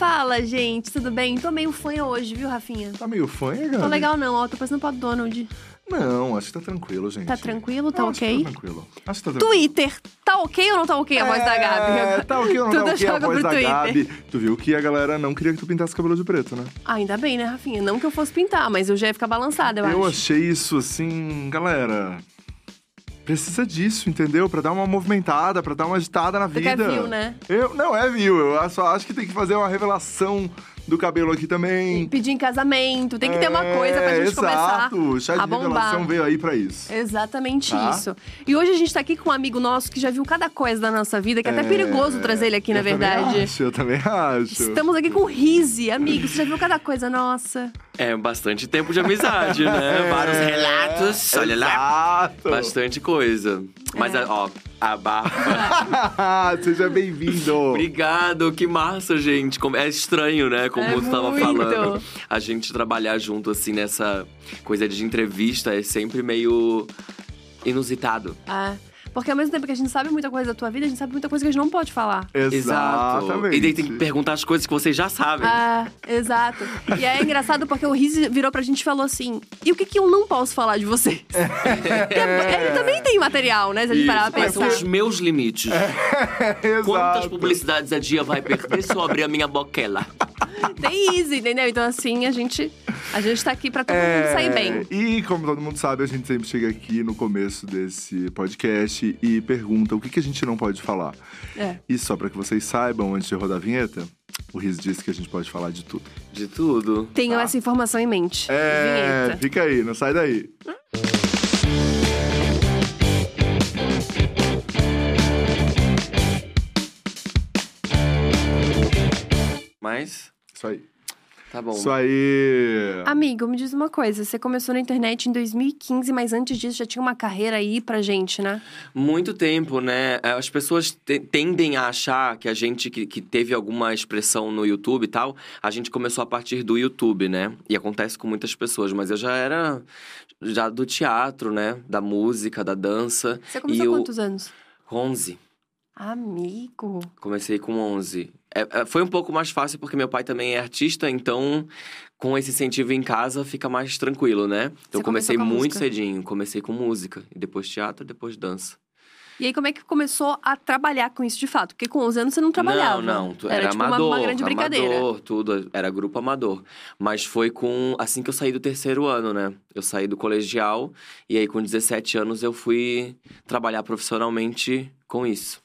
Fala, gente, tudo bem? Tô meio fanha hoje, viu, Rafinha? Tá meio fanha, Gabi? Tô legal não, ó, tô parecendo pro Donald. Não, acho que tá tranquilo, gente. Tá tranquilo? Tá Eu acho que ok? tá tranquilo. Acho que tá tranquilo. Twitter, tá ok ou não tá ok a voz da Gabi? É, tá ok ou não Tudo tá ok a voz da Twitter. Gabi? Tu viu que a galera não queria que tu pintasse cabelo de preto, né? Ah, ainda bem, né, Rafinha? Não que eu fosse pintar, mas eu já ia ficar balançada, eu, Eu acho. achei isso, assim, galera... Precisa disso, entendeu? Pra dar uma movimentada, pra dar uma agitada na Tu vida. quer view, né? Eu, não, é viu. Eu só acho que tem que fazer uma revelação do cabelo aqui também. Pedir em casamento, tem que ter uma coisa pra É, gente exato. começar O chá a de revelação bombar. veio aí pra isso. Exatamente Tá? isso. E hoje a gente tá aqui com um amigo nosso que já viu cada coisa da nossa vida, que é até É, perigoso trazer ele aqui, na eu também verdade. Acho, eu também acho. Estamos aqui com o Rizzi, amigo. Você já viu cada coisa nossa? É, bastante tempo de amizade, né? Vários relatos, olha lá. Exato. Bastante coisa. Mas, É. ó, a barba. Seja bem-vindo. Obrigado, que massa, gente. Como- É estranho, né? Como É tu tava muito. falando. A gente trabalhar junto, assim, nessa coisa de entrevista é sempre meio inusitado. É. Porque ao mesmo tempo que a gente sabe muita coisa da tua vida, a gente sabe muita coisa que a gente não pode falar. Exatamente. E daí tem que perguntar as coisas que vocês já sabem. Ah, exato. E é engraçado porque o Rizzi virou pra gente e falou assim: e o que, que eu não posso falar de vocês? Porque ele também tem material, né? Se a gente parar pra Quais são pensar. os meus limites? Exato. Quantas publicidades a dia vai perder se eu abrir a minha boquela? Tem easy, entendeu? Então, assim, a gente, a gente tá aqui pra todo mundo sair bem. É, E como todo mundo sabe, a gente sempre chega aqui no começo desse podcast e pergunta o que, que a gente não pode falar. É. E só pra que vocês saibam, antes de rodar a vinheta, o Riz disse que a gente pode falar de tudo. De tudo. Tenho Tá. essa informação em mente. É, Vinheta. fica aí, não sai daí. Mas, Isso aí. Tá bom. Isso aí. Amigo, me diz uma coisa. Você começou na internet em 2015, mas antes disso já tinha uma carreira aí pra gente, né? Muito tempo, né? As pessoas te- tendem a achar que a gente que, que teve alguma expressão no YouTube e tal, a gente começou a partir do YouTube, né? E acontece com muitas pessoas, mas eu já era já do teatro, né? Da música, da dança. Você começou e há eu- quantos anos? Com 11. Amigo. Comecei com 11. É, é, foi um pouco mais fácil porque meu pai também é artista, então com esse incentivo em casa fica mais tranquilo, né? Então Você eu comecei com muito música? cedinho. Comecei com música, e depois teatro, depois dança. E aí, como é que começou a trabalhar com isso de fato? Porque com 11 anos você não trabalhava. Não, não. tu- Era, Era, tipo amador. uma, uma grande brincadeira. Amador, tudo. Era grupo amador. Mas foi com. Assim que eu saí do terceiro ano, né? Eu saí do colegial e aí, com 17 anos, eu fui trabalhar profissionalmente com isso.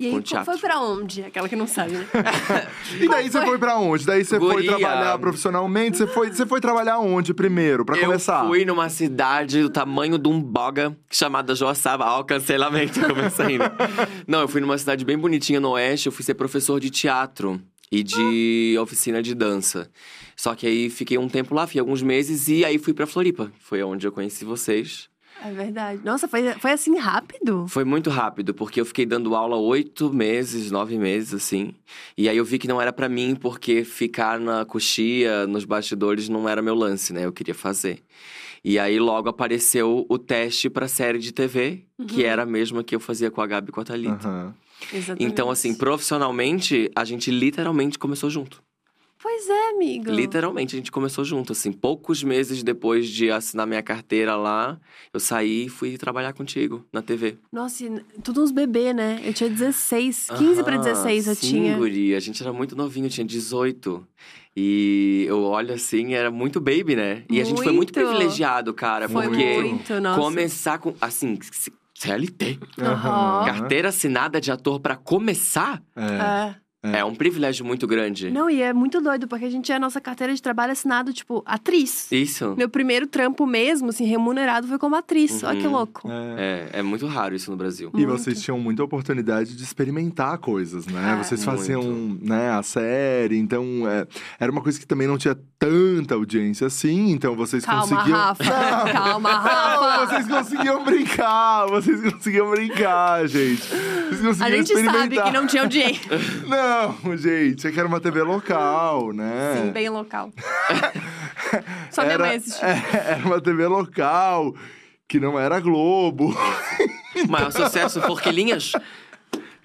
E aí, foi pra onde? Aquela que não sabe, né? E daí você foi pra onde? Daí você foi Guria. trabalhar profissionalmente? Você foi, você foi trabalhar onde primeiro, pra eu começar? fui numa cidade do tamanho de um boga chamada Joaçaba. Ó, o cancelamento começa ainda. Não, eu fui numa cidade bem bonitinha no oeste. Eu fui ser professor de teatro e de oficina de dança. Só que aí fiquei um tempo lá, fiquei alguns meses e aí fui pra Floripa. Foi onde eu conheci vocês. É verdade. Nossa, foi, foi assim rápido? Foi muito rápido, porque eu fiquei dando aula oito meses, nove meses, assim. E aí eu vi que não era pra mim, porque ficar na coxia, nos bastidores, não era meu lance, né? Eu queria fazer. E aí logo apareceu o teste pra série de TV, que era a mesma que eu fazia com a Gabi e com a Thalita. Exatamente. Então, assim, profissionalmente, a gente literalmente começou junto. Pois é, amigo. Literalmente, a gente começou junto, assim. Poucos meses depois de assinar minha carteira lá, eu saí e fui trabalhar contigo na TV. Nossa, e tudo uns bebê, né? Eu tinha 16, 15 pra Aham, 16 eu sim, tinha. Guri, a gente era muito novinho, eu tinha 18. E eu olho assim, era muito baby, né? E a gente foi muito Muito. privilegiado, cara, Foi porque muito, nossa. começar com. Assim, CLT. Aham. Carteira assinada de ator pra começar É. É. é. um privilégio muito grande. Não, e é muito doido, porque a gente tinha a nossa carteira de trabalho assinado, tipo, atriz. Isso. Meu primeiro trampo mesmo, assim, remunerado, foi como atriz. Olha que Uhum. louco. É. É, é muito raro isso no Brasil. E Muito. vocês tinham muita oportunidade de experimentar coisas, né? É. vocês Muito. faziam né, a série, então é, era uma coisa que também não tinha tanta audiência assim, então vocês Calma, conseguiam. Rafa. Não, Calma, Não, Rafa. vocês conseguiam brincar, vocês conseguiam brincar, gente. Vocês conseguiam A gente sabe que não tinha audiência. Não, gente, é que era uma TV local, né? Sim, bem local. Só minha era, mãe assistia. é, era uma TV local, que não era Globo. Maior sucesso, Forquilinhas.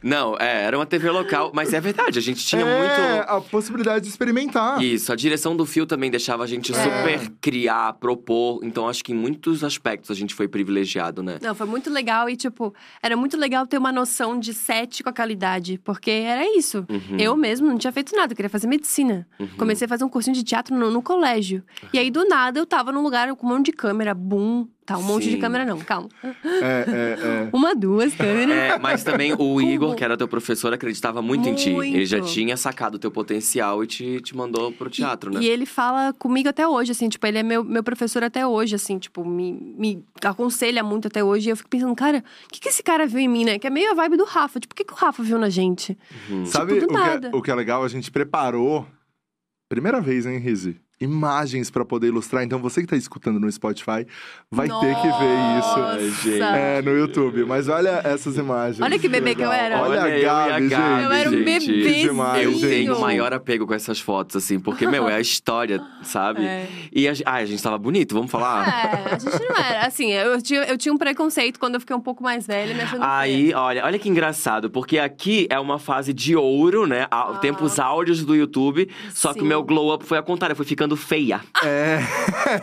Não, é, era uma TV local, mas é verdade, a gente tinha é, muito. a possibilidade de experimentar. Isso, a direção do fio também deixava a gente super criar, propor. Então acho que em muitos aspectos a gente foi privilegiado, né? Não, foi muito legal e, tipo, era muito legal ter uma noção de set com a qualidade, porque era isso. Uhum. Eu mesmo não tinha feito nada, eu queria fazer medicina. Comecei a fazer um cursinho de teatro no, no colégio. E aí, do nada, eu tava num lugar com um monte de câmera, boom. Tá, um monte de Sim. câmera não, calma. É, é, é. Uma, duas câmeras. É, mas também o Igor, que era teu professor, acreditava muito, em ti. Ele já Muito. tinha sacado o teu potencial e te, te mandou pro teatro, né? E ele fala comigo até hoje, assim, tipo, ele é meu, meu professor até hoje, assim, tipo, me, me aconselha muito até hoje. E eu fico pensando, cara, o que, que esse cara viu em mim, né? Que é meio a vibe do Rafa. Tipo, o que, que o Rafa viu na gente? Sabe do o, que é, o que é legal? A gente preparou, primeira vez, hein, Rizzi? Imagens pra poder ilustrar. Então, você que tá escutando no Spotify, vai ter que ver isso. Nossa! É, no YouTube. Mas olha essas imagens. Olha que bebê que eu era. Olha, Olha a eu e a Gabi, Gabi, gente. Eu era um gente. bebezinho. demais, Eu gente. tenho o maior apego com essas fotos, assim, porque, meu, é a história, sabe? É. E a, ah, a gente tava bonito, vamos falar? É, a gente não era. Assim, eu tinha, eu tinha um preconceito quando eu fiquei um pouco mais velha, me achando Aí, olha, olha que engraçado, porque aqui é uma fase de ouro, né? A- Ah. Tempos áureos do YouTube, só que o Sim. meu glow up foi ao contrário, foi ficando feia. É.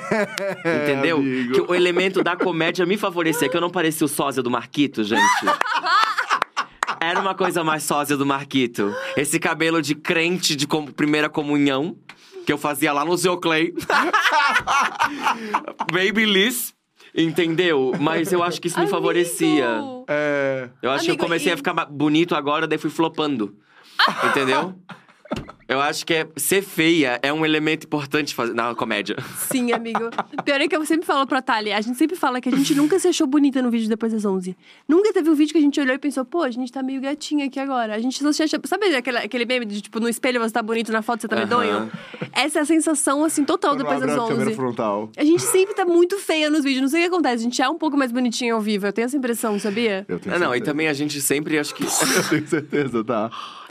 Entendeu? amigo. que o elemento da comédia me favorecia, que eu não parecia o sósia do Marquito, gente. Era uma coisa mais sósia do Marquito. Esse cabelo de crente de com- primeira comunhão, que eu fazia lá no Zeoclay. Babyliss, entendeu? Mas eu acho que isso me Amigo! favorecia. É. Eu acho que eu Amigo, comecei e- a ficar bonito agora, daí fui flopando. Entendeu? Eu acho que é, ser feia é um elemento importante na comédia. Sim, amigo. Pior é que eu sempre falo pra Thalia, a gente sempre fala que a gente nunca se achou bonita no vídeo depois das 11. Nunca teve um vídeo que a gente olhou e pensou, pô, a gente tá meio gatinha aqui agora. A gente só se acha. Sabe aquele, aquele meme de tipo, no espelho você tá bonito, na foto você tá Aham. medonho? Essa é a sensação, assim, total depois das a câmera 11. frontal. A gente sempre tá muito feia nos vídeos, não sei o que acontece. A gente é um pouco mais bonitinha ao vivo, eu tenho essa impressão, sabia? Eu tenho Ah, não, e também a gente sempre acho que. Eu tenho certeza, tá?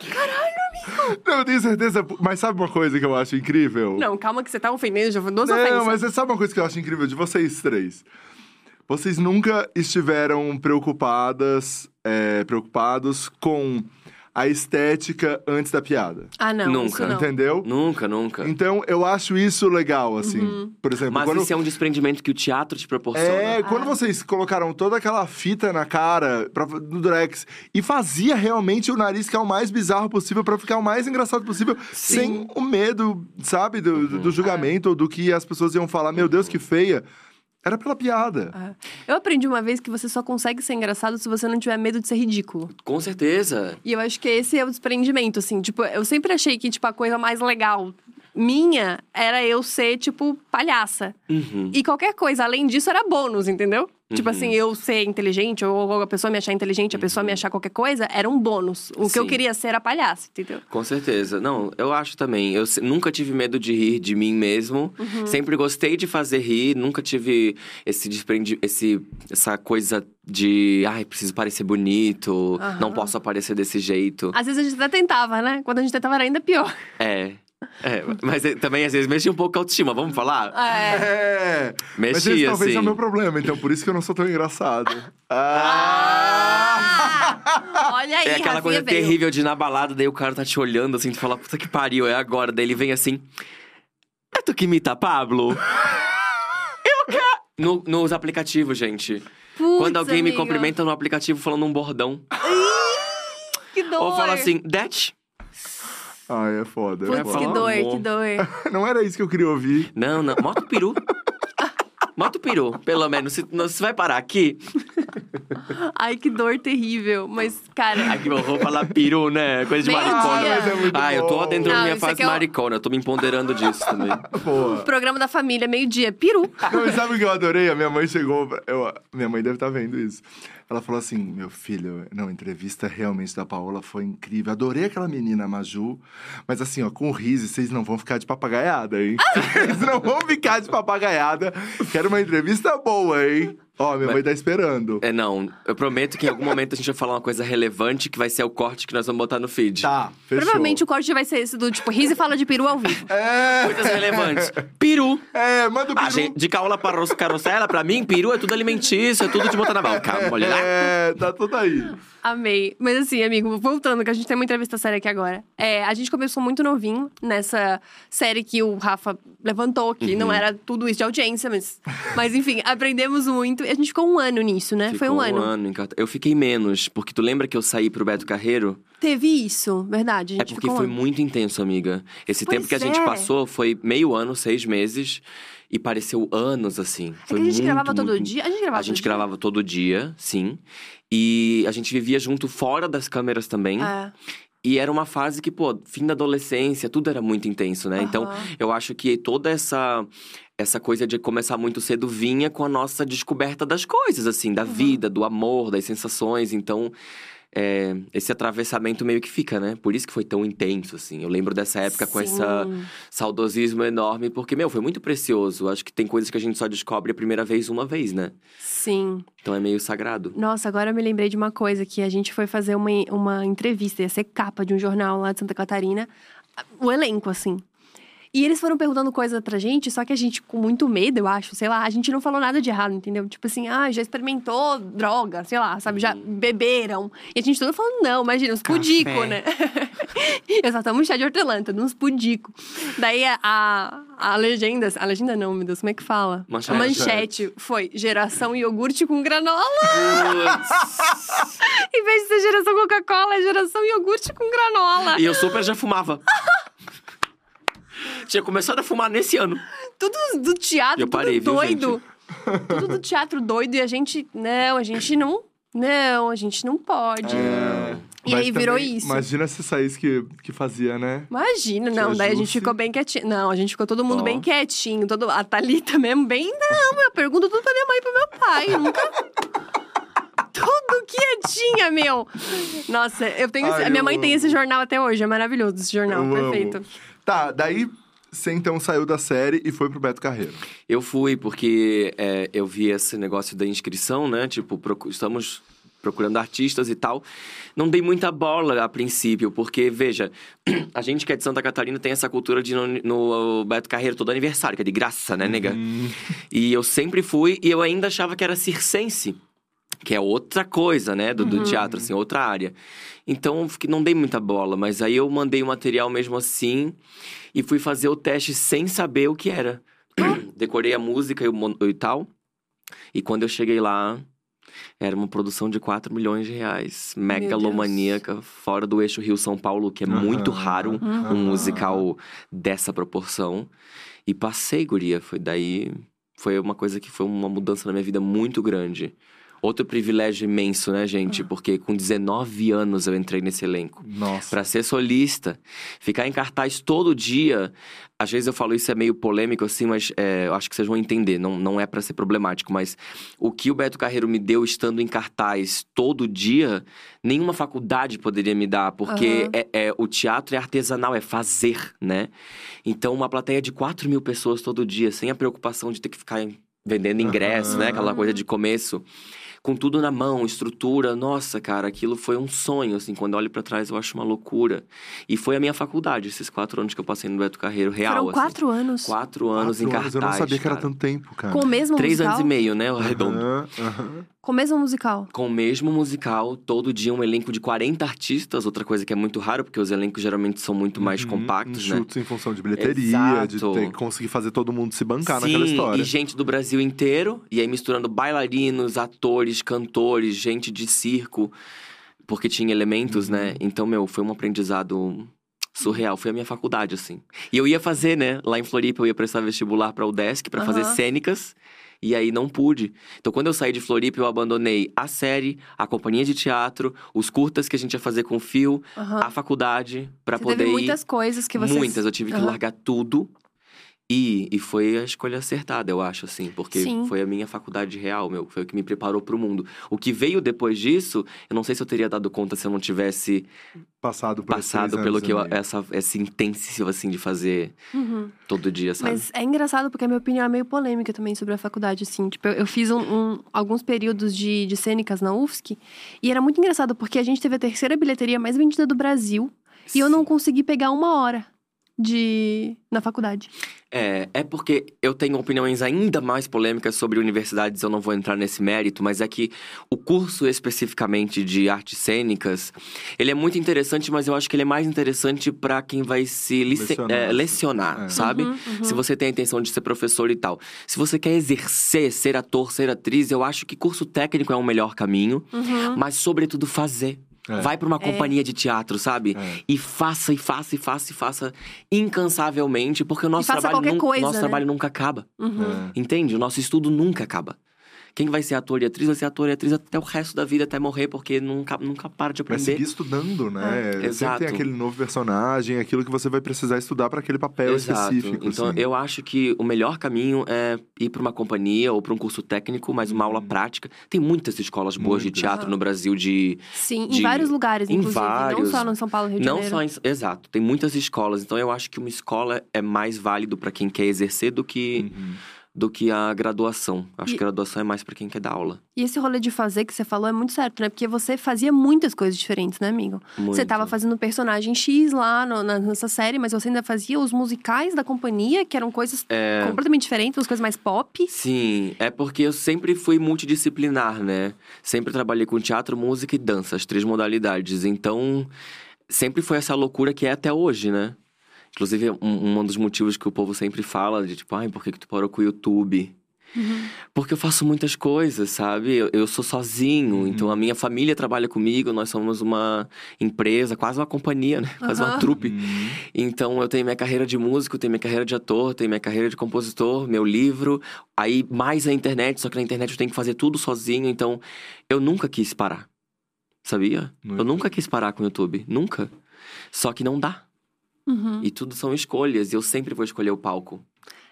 Caralho! Não, eu tenho certeza. Mas sabe uma coisa que eu acho incrível? Não, calma que você tá ofendendo, já foi duas Não, ofensas. mas você sabe uma coisa que eu acho incrível de vocês três? Vocês nunca estiveram preocupadas, é, preocupados com a estética antes da piada. Ah, não, Nunca. não. Entendeu? Nunca, nunca. Então, eu acho isso legal, assim. Por exemplo, Mas quando... isso é um desprendimento que o teatro te proporciona. É, quando vocês colocaram toda aquela fita na cara pra, no Drex e fazia realmente o nariz ficar o mais bizarro possível pra ficar o mais engraçado possível, sem o medo, sabe, do, do- do julgamento ou do que as pessoas iam falar, meu Deus, que feia. Era pela piada. Ah. Eu aprendi uma vez que você só consegue ser engraçado se você não tiver medo de ser ridículo. Com certeza. E eu acho que esse é o desprendimento, assim. Tipo, eu sempre achei que, tipo, a coisa mais legal minha era eu ser, tipo, palhaça. Uhum. E qualquer coisa além disso era bônus, entendeu? Tipo Uhum. assim, eu ser inteligente, ou a pessoa me achar inteligente, a pessoa me achar qualquer coisa, era um bônus. O que eu Sim. queria ser era palhaça, entendeu? Com certeza. Não, eu acho também. Eu nunca tive medo de rir de mim mesmo. Uhum. Sempre gostei de fazer rir. Nunca tive esse desprendi esse essa coisa de, ai, preciso parecer bonito, não Aham. posso aparecer desse jeito. Às vezes a gente até tentava, né? Quando a gente tentava era ainda pior. É. É, mas também às vezes mexia um pouco com a autoestima, vamos falar? É. É. Mas Mexia, esse talvez assim. é o meu problema, então por isso que eu não sou tão engraçado. Ah! Ah! Olha aí, É aquela Rafinha coisa veio. terrível de ir na balada, daí o cara tá te olhando assim, tu fala, puta que pariu, é agora. Daí ele vem assim. É tu que imita Pablo? eu quero. No, nos aplicativos, gente. Putz, Quando alguém me amiga. cumprimenta no aplicativo falando um bordão. Que dor. Ou fala assim, that? Ai, é foda. é Putz, foda. que dor, que dor. Não era isso que eu queria ouvir. Não, não. Mota o peru. Mota o peru, pelo menos. Se, não, se vai parar aqui. Ai, que dor terrível. Mas, cara. Ai, que horror falar peru, né? Coisa de maricona. é muito Ah, eu tô adentrando Não, minha fase é maricona. Eu tô me empoderando disso também. Boa. Programa da família, meio-dia, peru. Não, sabe o que eu adorei? A minha mãe chegou. Eu, minha mãe deve estar vendo isso. Ela falou assim: meu filho, não, a entrevista realmente da Paola foi incrível. Adorei aquela menina, Maju. Mas assim, ó, com o Rizzi, vocês não vão ficar de papagaiada, hein? Vocês não vão ficar de papagaiada. Quero uma entrevista boa, hein? Ó, minha mãe tá esperando. É, não. Eu prometo que em algum momento a gente vai falar uma coisa relevante que vai ser o corte que nós vamos botar no feed. Tá, fechou. Provavelmente o corte vai ser esse do tipo, Rizzi fala de peru ao vivo. É, Coisas relevantes. Peru. é, manda o Ah, peru. gente, de caola para carroçela, pra mim, peru é tudo alimentício, é tudo de botar na boca. Olha lá. É, tá tudo aí. Amei. Mas assim, amigo, voltando, que a gente tem uma entrevista séria aqui agora. É, a gente começou muito novinho nessa série que o Rafa levantou, que não era tudo isso de audiência, mas, mas enfim, aprendemos muito. E a gente ficou um ano nisso, né? Foi Ficou um ano. em Cata- Eu fiquei menos, porque tu lembra que eu saí pro Beto Carreiro? Teve isso, verdade. É porque ficou um foi ano. muito intenso, amiga. Esse Pois tempo que a gente é. passou foi meio ano, seis meses. E pareceu anos, assim. É Foi que a gente muito, gravava todo muito- dia. A gente gravava A gente todo gravava todo dia, sim. E a gente vivia junto fora das câmeras também. dia? E era uma fase que, pô, fim da adolescência, tudo era muito intenso, né? Então, Aham. eu acho que toda essa essa coisa de começar muito cedo vinha com a nossa descoberta das coisas, assim, da vida, do amor, das sensações. Então, é, esse atravessamento meio que fica, né? Por isso que foi tão intenso, assim. Eu lembro dessa época com essa Sim. saudosismo enorme, porque, meu, foi muito precioso. Acho que tem coisas que a gente só descobre a primeira vez uma vez, né? Sim. Então é meio sagrado. Nossa, agora eu me lembrei de uma coisa que a gente foi fazer uma, uma entrevista, ia ser capa de um jornal lá de Santa Catarina, o elenco, assim. E eles foram perguntando coisa pra gente, só que a gente, com muito medo, eu acho, sei lá, a gente não falou nada de errado, entendeu? Tipo assim, ah, já experimentou droga, sei lá, sabe? Já beberam. E a gente todo falando, não, imagina, uns pudico, né? eu só tomo chá de hortelã, todos uns pudico. Daí a, a, a legenda, a legenda não, meu Deus, como é que fala? Manchete. A manchete foi geração iogurte com granola. Em vez de ser geração Coca-Cola, é geração iogurte com granola. e eu super já fumava. Tinha começado a fumar nesse ano. Tudo do teatro, Eu parei, tudo viu, doido. Tudo do teatro doido e a gente. Não, a gente não. Não, a gente não pode. É, E mas aí virou também, isso. Imagina se saísse que, que fazia, né? Imagina, Tia não, daí a gente ficou bem quietinho. Não, a gente ficou todo mundo Ó. bem quietinho. Todo, a Thalita mesmo, bem. Não, eu pergunto tudo pra minha mãe e pro meu pai. eu Nunca. tudo quietinha, meu. Nossa, eu tenho. esse- Ai, a minha eu mãe tem esse jornal até hoje. É maravilhoso esse jornal. Eu amo. Tá, daí você então saiu da série e foi pro Beto Carreiro. Eu fui porque é, eu vi esse negócio da inscrição, né? Tipo, procu- estamos procurando artistas e tal. Não dei muita bola a princípio, porque, veja, a gente que é de Santa Catarina tem essa cultura de no, no Beto Carreiro todo aniversário, que é de graça, né, nega? E eu sempre fui e eu ainda achava que era circense. Que é outra coisa, né, do, do teatro, assim, outra área. Então, não dei muita bola, mas aí eu mandei o material mesmo assim e fui fazer o teste sem saber o que era. Decorei a música e, o e tal. E quando eu cheguei lá, era uma produção de 4 milhões de reais. Megalomaníaca, fora do eixo Rio-São Paulo, que é muito Aham. raro um Aham. musical dessa proporção. E passei, guria. Foi daí. Foi uma coisa que foi uma mudança na minha vida muito grande. Outro privilégio imenso, né, gente? Porque com 19 anos eu entrei nesse elenco. Nossa. Pra ser solista, ficar em cartaz todo dia. Às vezes eu falo isso é meio polêmico, assim, mas é, eu acho que vocês vão entender. Não, não é pra ser problemático, mas o que o Beto Carreiro me deu estando em cartaz todo dia, nenhuma faculdade poderia me dar, porque Aham. é, é- o teatro é artesanal, é fazer, né? Então, uma plateia de 4 mil pessoas todo dia, sem a preocupação de ter que ficar vendendo ingresso, né? Aquela coisa de começo com tudo na mão, estrutura. Nossa, cara, aquilo foi um sonho, assim. Quando eu olho pra trás, eu acho uma loucura. E foi a minha faculdade, esses quatro anos que eu passei no Beto Carreiro, real, Foram assim. quatro anos. Quatro anos em Quatro cartaz, Eu não sabia que era cara. tanto tempo, cara. Com o mesmo Três musical? anos e meio, né, o redondo. Com o mesmo musical. Com o mesmo musical, todo dia um elenco de 40 artistas, outra coisa que é muito raro, porque os elencos geralmente são muito mais Uhum, compactos, né? Enxutos em função de bilheteria, de Exato. ter que conseguir fazer todo mundo se bancar Sim, naquela história. e gente do Brasil inteiro, e aí misturando bailarinos, atores, cantores, gente de circo, porque tinha elementos, Uhum. né? Então, meu, foi um aprendizado surreal, foi a minha faculdade, assim. E eu ia fazer, né? Lá em Floripa, eu ia prestar vestibular para o Desk para fazer Aham. cênicas. E aí não pude. Então, quando eu saí de Floripa, eu abandonei a série, a companhia de teatro, os curtas que a gente ia fazer com o Fio, Aham. a faculdade, para poder teve ir. muitas coisas que você. Muitas, eu tive que Aham. largar tudo. E, e foi a escolha acertada, eu acho, assim, porque Sim. foi a minha faculdade real, meu, foi o que me preparou pro mundo. O que veio depois disso, eu não sei se eu teria dado conta se eu não tivesse Passado por passado pelo que eu, essa, esse intensivo, assim, de fazer Uhum. todo dia, sabe? Mas é engraçado porque a minha opinião é meio polêmica também sobre a faculdade, assim. Tipo, eu, eu fiz um- um- alguns períodos de, de cênicas na UFSC e era muito engraçado porque a gente teve a terceira bilheteria mais vendida do Brasil e eu não consegui pegar uma hora. De na faculdade. É, é porque eu tenho opiniões ainda mais polêmicas sobre universidades, eu não vou entrar nesse mérito, mas é que o curso especificamente de artes cênicas, ele é muito interessante, mas eu acho que ele é mais interessante para quem vai se Lecionar. é, lecionar, É. sabe? Uhum, uhum. Se você tem a intenção de ser professor e tal. Se você quer exercer, ser ator, ser atriz, eu acho que curso técnico é o melhor caminho, Uhum. mas sobretudo fazer. É. Vai pra uma companhia de teatro, sabe? É. E faça, e faça, e faça, e faça incansavelmente, porque o nosso faça trabalho, nun- coisa, nosso né? trabalho nunca acaba. Uhum. É. Entende? O nosso estudo nunca acaba. Quem vai ser ator e atriz vai ser ator e atriz até o resto da vida, até morrer, porque nunca, nunca para de Vai aprender. seguir estudando, né? Sempre Exato. tem aquele novo personagem, aquilo que você vai precisar estudar para aquele papel Exato. específico. Então, assim. eu acho que o melhor caminho é ir para uma companhia ou para um curso técnico, mas uma aula prática. Tem muitas escolas boas de Muitas. teatro no Brasil de Sim, em de- vários lugares, em inclusive. Não vários. só no São Paulo, Rio de Não Janeiro. só em... Exato, tem muitas escolas. Então eu acho que uma escola é mais válido para quem quer exercer do que, Uhum. Do que a graduação. Acho E- que a graduação é mais para quem quer dar aula. E esse rolê de fazer que você falou é muito certo, né? Porque você fazia muitas coisas diferentes, né, amigo? Muito. Você tava fazendo personagem X lá no- na- nessa série, mas você ainda fazia os musicais da companhia, que eram coisas É. completamente diferentes, umas coisas mais pop. Sim, é porque eu sempre fui multidisciplinar, né? Sempre trabalhei com teatro, música e dança, as três modalidades. Então, sempre foi essa loucura que é até hoje, né? Inclusive, um, um dos motivos que o povo sempre fala de tipo, ai, por que, que tu parou com o YouTube? Porque eu faço muitas coisas, sabe? Eu, eu sou sozinho, então a minha família trabalha comigo, nós somos uma empresa, quase uma companhia, né? Quase uma Aham. trupe. Uhum. Então eu tenho minha carreira de músico, tenho minha carreira de ator, tenho minha carreira de compositor, meu livro, aí mais a internet, só que na internet eu tenho que fazer tudo sozinho, então eu nunca quis parar. Sabia? No Eu nunca quis parar com o YouTube, nunca. Só que não dá. Uhum. E tudo são escolhas, e eu sempre vou escolher o palco.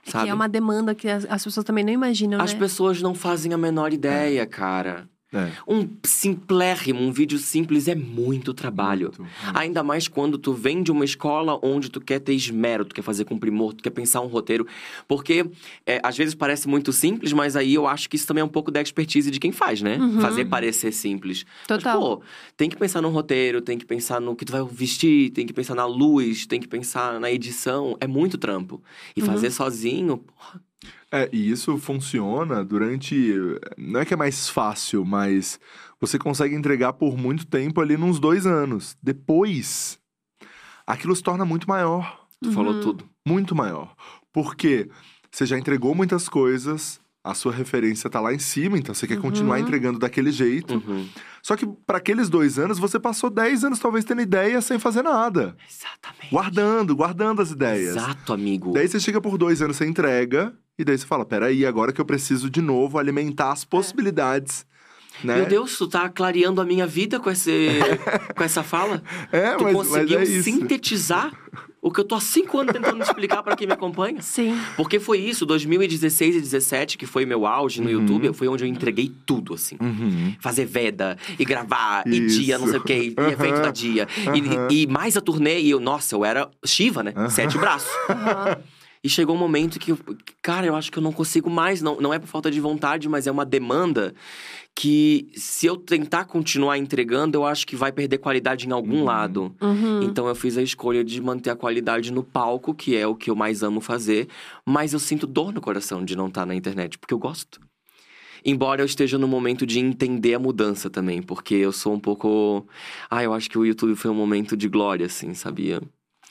É Sabe? que é uma demanda que as, as pessoas também não imaginam, As né? pessoas não fazem a menor ideia, cara. É. Um simplérrimo, um vídeo simples é muito trabalho. Muito. Ainda mais quando tu vem de uma escola onde tu quer ter esmero, tu quer fazer com primor, tu quer pensar um roteiro. Porque é, às vezes parece muito simples, mas aí eu acho que isso também é um pouco da expertise de quem faz, né? Uhum. Fazer parecer simples. Total. Mas, pô, tem que pensar no roteiro, tem que pensar no que tu vai vestir, tem que pensar na luz, tem que pensar na edição. É muito trampo. E Uhum. fazer sozinho, porra, É, e isso funciona durante. Não é que é mais fácil, mas você consegue entregar por muito tempo ali, nos dois anos. Depois, aquilo se torna muito maior. tu falou tudo. Muito maior. Porque você já entregou muitas coisas, a sua referência tá lá em cima, então você quer continuar Uhum. entregando daquele jeito. Uhum. Só que para aqueles dois anos, você passou 10 anos talvez tendo ideia sem fazer nada. Exatamente. Guardando, guardando as ideias. Exato, amigo. Daí você chega por dois anos, você entrega, e daí você fala: peraí, agora que eu preciso de novo alimentar as possibilidades. Né? Meu Deus, tu tá clareando a minha vida com, esse, com essa fala? É, tu mas, conseguiu mas é isso. sintetizar o que eu tô há cinco anos tentando explicar pra quem me acompanha. Sim. Porque foi isso, 2016 e 17, que foi meu auge no Uhum. YouTube, foi onde eu entreguei tudo, assim. Uhum. Fazer veda, e gravar, e Isso. dia, não sei o quê, e Aham. evento da dia. E-. E, mais a turnê, e eu, nossa, eu era Shiva, né? Sete braços. E chegou um momento que, eu- cara, eu acho que eu não consigo mais. Não, não é por falta de vontade, mas é uma demanda que, se eu tentar continuar entregando, eu acho que vai perder qualidade em algum Uhum. lado. Uhum. Então eu fiz a escolha de manter a qualidade no palco, que é o que eu mais amo fazer. Mas eu sinto dor no coração de não estar na internet, porque eu gosto. Embora eu esteja no momento de entender a mudança também, porque eu sou um pouco. Ah, eu acho que o YouTube foi um momento de glória, assim, sabia?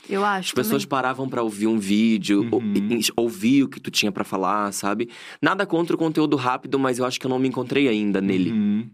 Eu acho. As pessoas também. paravam pra ouvir um vídeo, ou- Uhum. e- ouvir o que tu tinha pra falar, sabe? Nada contra o conteúdo rápido, mas eu acho que eu não me encontrei ainda nele. Uhum.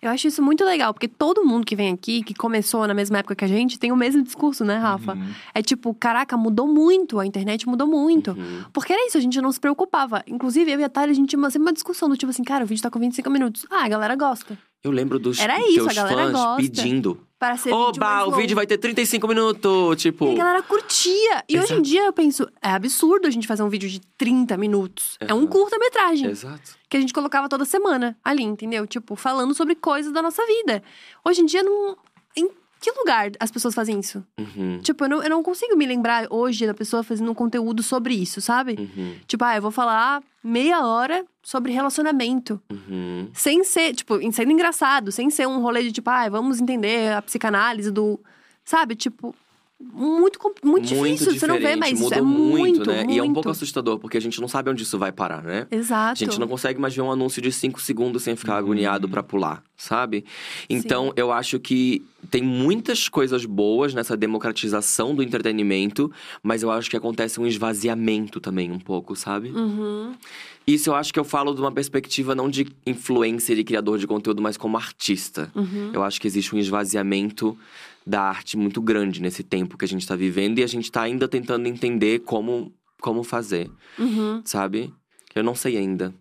Eu acho isso muito legal, porque todo mundo que vem aqui, que começou na mesma época que a gente, tem o mesmo discurso, né, Rafa? Uhum. É tipo, caraca, mudou muito, a internet mudou muito. Uhum. Porque era isso, a gente não se preocupava. Inclusive, eu e a Thalia, a gente tinha uma, sempre uma discussão do tipo assim, cara, o vídeo tá com 25 minutos. Ah, a galera gosta. Eu lembro dos Era isso, teus a galera fãs gosta. pedindo. Para ser vídeo Oba, mais o longo. vídeo vai ter 35 minutos, tipo. E a galera curtia. E hoje em Exato. dia eu penso, é absurdo a gente fazer um vídeo de 30 minutos. É um Aham. curta-metragem. Exato. que a gente colocava toda semana ali, entendeu? Tipo, falando sobre coisas da nossa vida. Hoje em dia, não. Em que lugar as pessoas fazem isso? Uhum. Tipo, eu não, eu não consigo me lembrar hoje da pessoa fazendo um conteúdo sobre isso, sabe? Uhum. Tipo, ah, eu vou falar meia hora sobre relacionamento. Uhum. Sem ser, tipo, sendo engraçado, sem ser um rolê de tipo, ah, vamos entender a psicanálise do. Sabe? Tipo, muito, com- muito, difícil. Você não vê, mas mudou é muito, né? E é um muito. pouco assustador, porque a gente não sabe onde isso vai parar, né? Exato. A gente não consegue mais ver um anúncio de 5 segundos sem ficar Uhum. agoniado pra pular, sabe? Então, eu acho que tem muitas coisas boas nessa democratização do entretenimento, mas eu acho que acontece um esvaziamento também um pouco, sabe? Uhum. Isso eu acho que eu falo de uma perspectiva não de influencer e criador de conteúdo, mas como artista. Uhum. Eu acho que existe um esvaziamento da arte muito grande nesse tempo que a gente tá vivendo e a gente tá ainda tentando entender como, como fazer, Uhum. sabe? Eu não sei ainda,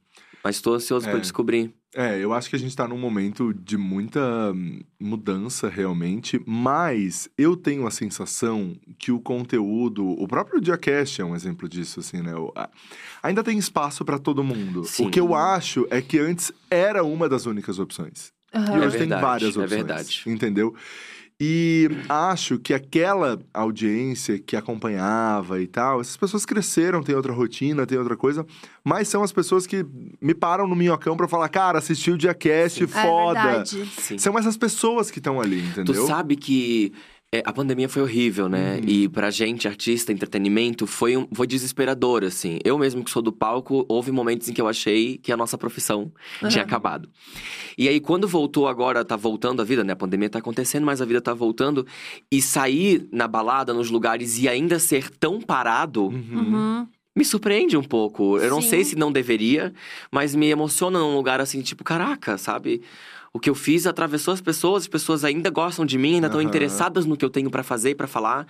mas tô ansioso É. pra descobrir. É, eu acho que a gente tá num momento de muita mudança realmente, mas eu tenho a sensação que o conteúdo, o próprio Diacast é um exemplo disso, assim, né? Ainda tem espaço pra todo mundo. Sim. O que eu acho é que antes era uma das únicas opções. Aham. E É hoje tem verdade, várias é opções. verdade. Entendeu? E acho que aquela audiência que acompanhava e tal, essas pessoas cresceram, tem outra rotina, tem outra coisa, mas são as pessoas que me param no minhocão pra falar, cara, assisti o Diacast, É foda. verdade. Sim. são essas pessoas que estão ali, entendeu? Tu sabe que é, a pandemia foi horrível, né? Uhum. E pra gente, artista, entretenimento, foi, um, foi desesperador, assim. Eu mesmo que sou do palco, houve momentos em que eu achei que a nossa profissão tinha Aham. acabado. E aí, quando voltou agora, tá voltando a vida, né? A pandemia tá acontecendo, mas a vida tá voltando. E sair na balada, nos lugares e ainda ser tão parado, Uhum. Uhum. me surpreende um pouco. Eu não Sim. sei se não deveria, mas me emociona num lugar assim, tipo, caraca, sabe? O que eu fiz atravessou as pessoas, as pessoas ainda gostam de mim, ainda estão Aham. interessadas no que eu tenho pra fazer e pra falar.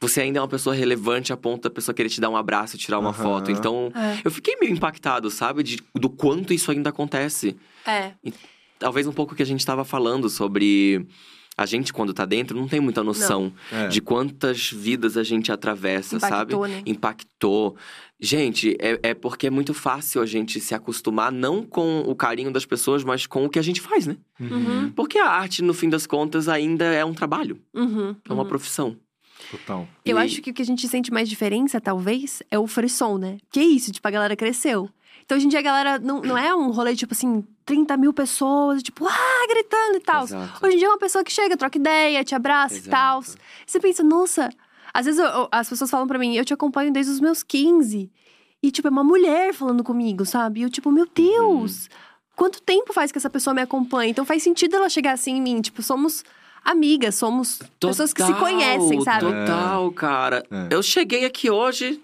Você ainda é uma pessoa relevante a ponto da pessoa querer te dar um abraço, tirar uma Aham. foto. Então, É. eu fiquei meio impactado, sabe? De, do quanto isso ainda acontece. É. Talvez um pouco que a gente tava falando sobre. A gente, quando tá dentro, não tem muita noção É. de quantas vidas a gente atravessa, sabe? Impactou, né? Impactou. Gente, é, é porque é muito fácil a gente se acostumar não com o carinho das pessoas, mas com o que a gente faz, né? Uhum. Porque a arte, no fim das contas, ainda é um trabalho, Uhum. é uma uhum. profissão. Total. Eu E- acho que o que a gente sente mais diferença, talvez, é o frisson, né? Que é isso, tipo, a galera cresceu. Então, hoje em dia, a galera não, não é um rolê, tipo assim, 30 mil pessoas, tipo, ah, gritando e tal. Hoje em dia é uma pessoa que chega, troca ideia, te abraça e tal. Você pensa, nossa... Às vezes eu- eu- as pessoas falam pra mim, eu te acompanho desde os meus 15. E, tipo, é uma mulher falando comigo, sabe? E eu, tipo, meu Deus! Quanto tempo faz que essa pessoa me acompanha? Então, faz sentido ela chegar assim em mim. Tipo, somos amigas, somos pessoas que se Total, conhecem, sabe? Total, cara. É. Eu cheguei aqui hoje,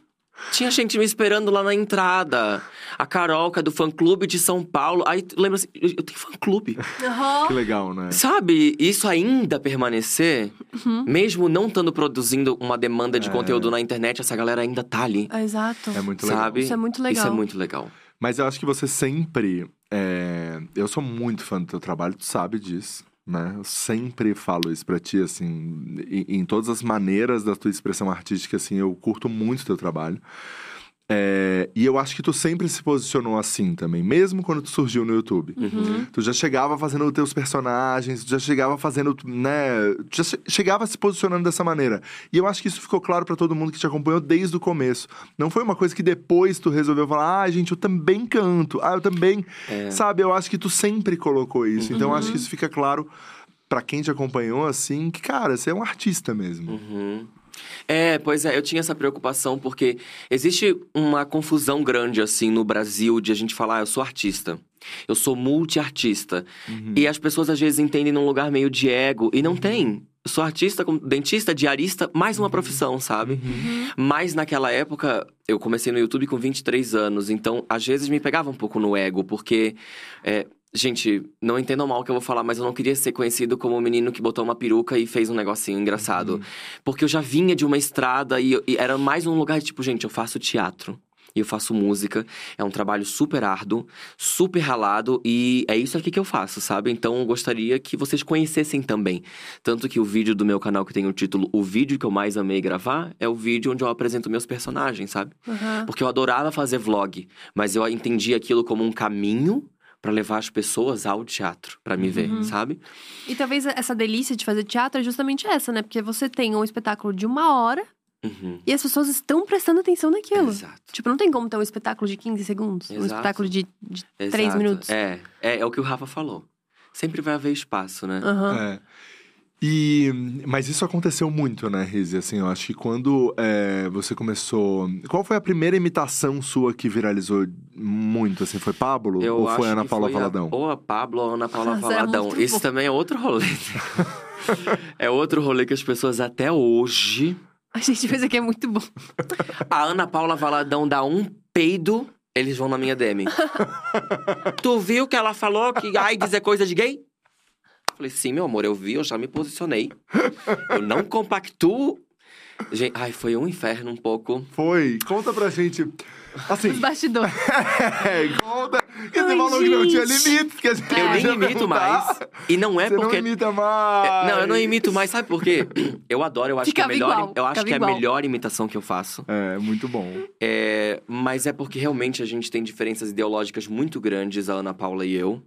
tinha gente me esperando lá na entrada. A Carol, que é do fã-clube de São Paulo. Aí tu lembra assim, eu eu tenho fã-clube. Aham. Que legal, né? Sabe, isso ainda permanecer, Uhum. mesmo não estando produzindo uma demanda de É. conteúdo na internet, essa galera ainda tá ali. Exato. É muito legal. Sabe? Isso é muito legal. Isso é muito legal. Mas eu acho que você sempre. é, Eu sou muito fã do teu trabalho, tu sabe disso. Né? Eu sempre falo isso pra ti, assim, em, em todas as maneiras da tua expressão artística, assim, eu curto muito teu trabalho. É, e eu acho que tu sempre se posicionou assim também, mesmo quando tu surgiu no YouTube. Uhum. Tu já chegava fazendo os teus personagens, tu já chegava fazendo, né? Tu já che- chegava se posicionando dessa maneira. E eu acho que isso ficou claro pra todo mundo que te acompanhou desde o começo. Não foi uma coisa que depois tu resolveu falar, ah, gente, eu também canto, ah, eu também. É. Sabe, eu acho que tu sempre colocou isso. Então eu acho que isso fica claro pra quem te acompanhou, assim, que, cara, você é um artista mesmo. Uhum. É, pois é, eu tinha essa preocupação porque existe uma confusão grande, assim, no Brasil de a gente falar, ah, eu sou artista. Eu sou multiartista. E as pessoas às vezes entendem num lugar meio de ego. E não tem. Eu sou artista, como dentista, diarista, mais uma profissão, sabe? Mas naquela época, eu comecei no YouTube com 23 anos. Então, às vezes me pegava um pouco no ego, porque. é, Gente, não entendam mal o que eu vou falar, mas eu não queria ser conhecido como o menino que botou uma peruca e fez um negocinho engraçado. Porque eu já vinha de uma estrada e, e era mais um lugar tipo, gente, eu faço teatro. E eu faço música. É um trabalho super árduo, super ralado. E é isso aqui que eu faço, sabe? Então eu gostaria que vocês conhecessem também. Tanto que o vídeo do meu canal que tem o título O Vídeo que eu mais amei gravar é o vídeo onde eu apresento meus personagens, sabe? Aham. Porque eu adorava fazer vlog, mas eu entendi aquilo como um caminho pra levar as pessoas ao teatro, pra me ver, sabe? E talvez essa delícia de fazer teatro é justamente essa, né? Porque você tem um espetáculo de uma hora Uhum. e as pessoas estão prestando atenção naquilo. Exato. Tipo, não tem como ter um espetáculo de 15 segundos, um Exato. espetáculo de, de Exato. 3 minutos. É, é, é o que o Rafa falou. Sempre vai haver espaço, né? Aham. É. E, mas isso aconteceu muito, né, Rizzi? Assim, eu acho que quando é, você começou. Qual foi a primeira imitação sua que viralizou muito? Assim, foi Pablo? Eu ou foi Ana Paula foi a- Valadão? ou a Pablo ou a Ana Paula Valadão. Esse bom. também é outro rolê. é outro rolê que as pessoas até hoje. A gente fez aqui é muito bom. A Ana Paula Valadão dá um peido, eles vão na minha DM. tu viu que ela falou que AIDS é coisa de gay? Falei, sim, meu amor, eu vi, eu já me posicionei. Eu não compactuo. Gente, ai, foi um inferno um pouco. Foi. Conta pra gente. Assim, Os bastidores. é, conta. Que você falou que não tinha limites. Que a gente Eu nem imito mais. E não é Você porque. não imita mais. É, Não, eu não imito mais, sabe por quê? Eu adoro, eu acho Ficava que é a melhor, igual, eu acho ficava que é a melhor imitação que eu faço. É, muito bom. É, mas é porque realmente a gente tem diferenças ideológicas muito grandes, a Ana Paula e eu.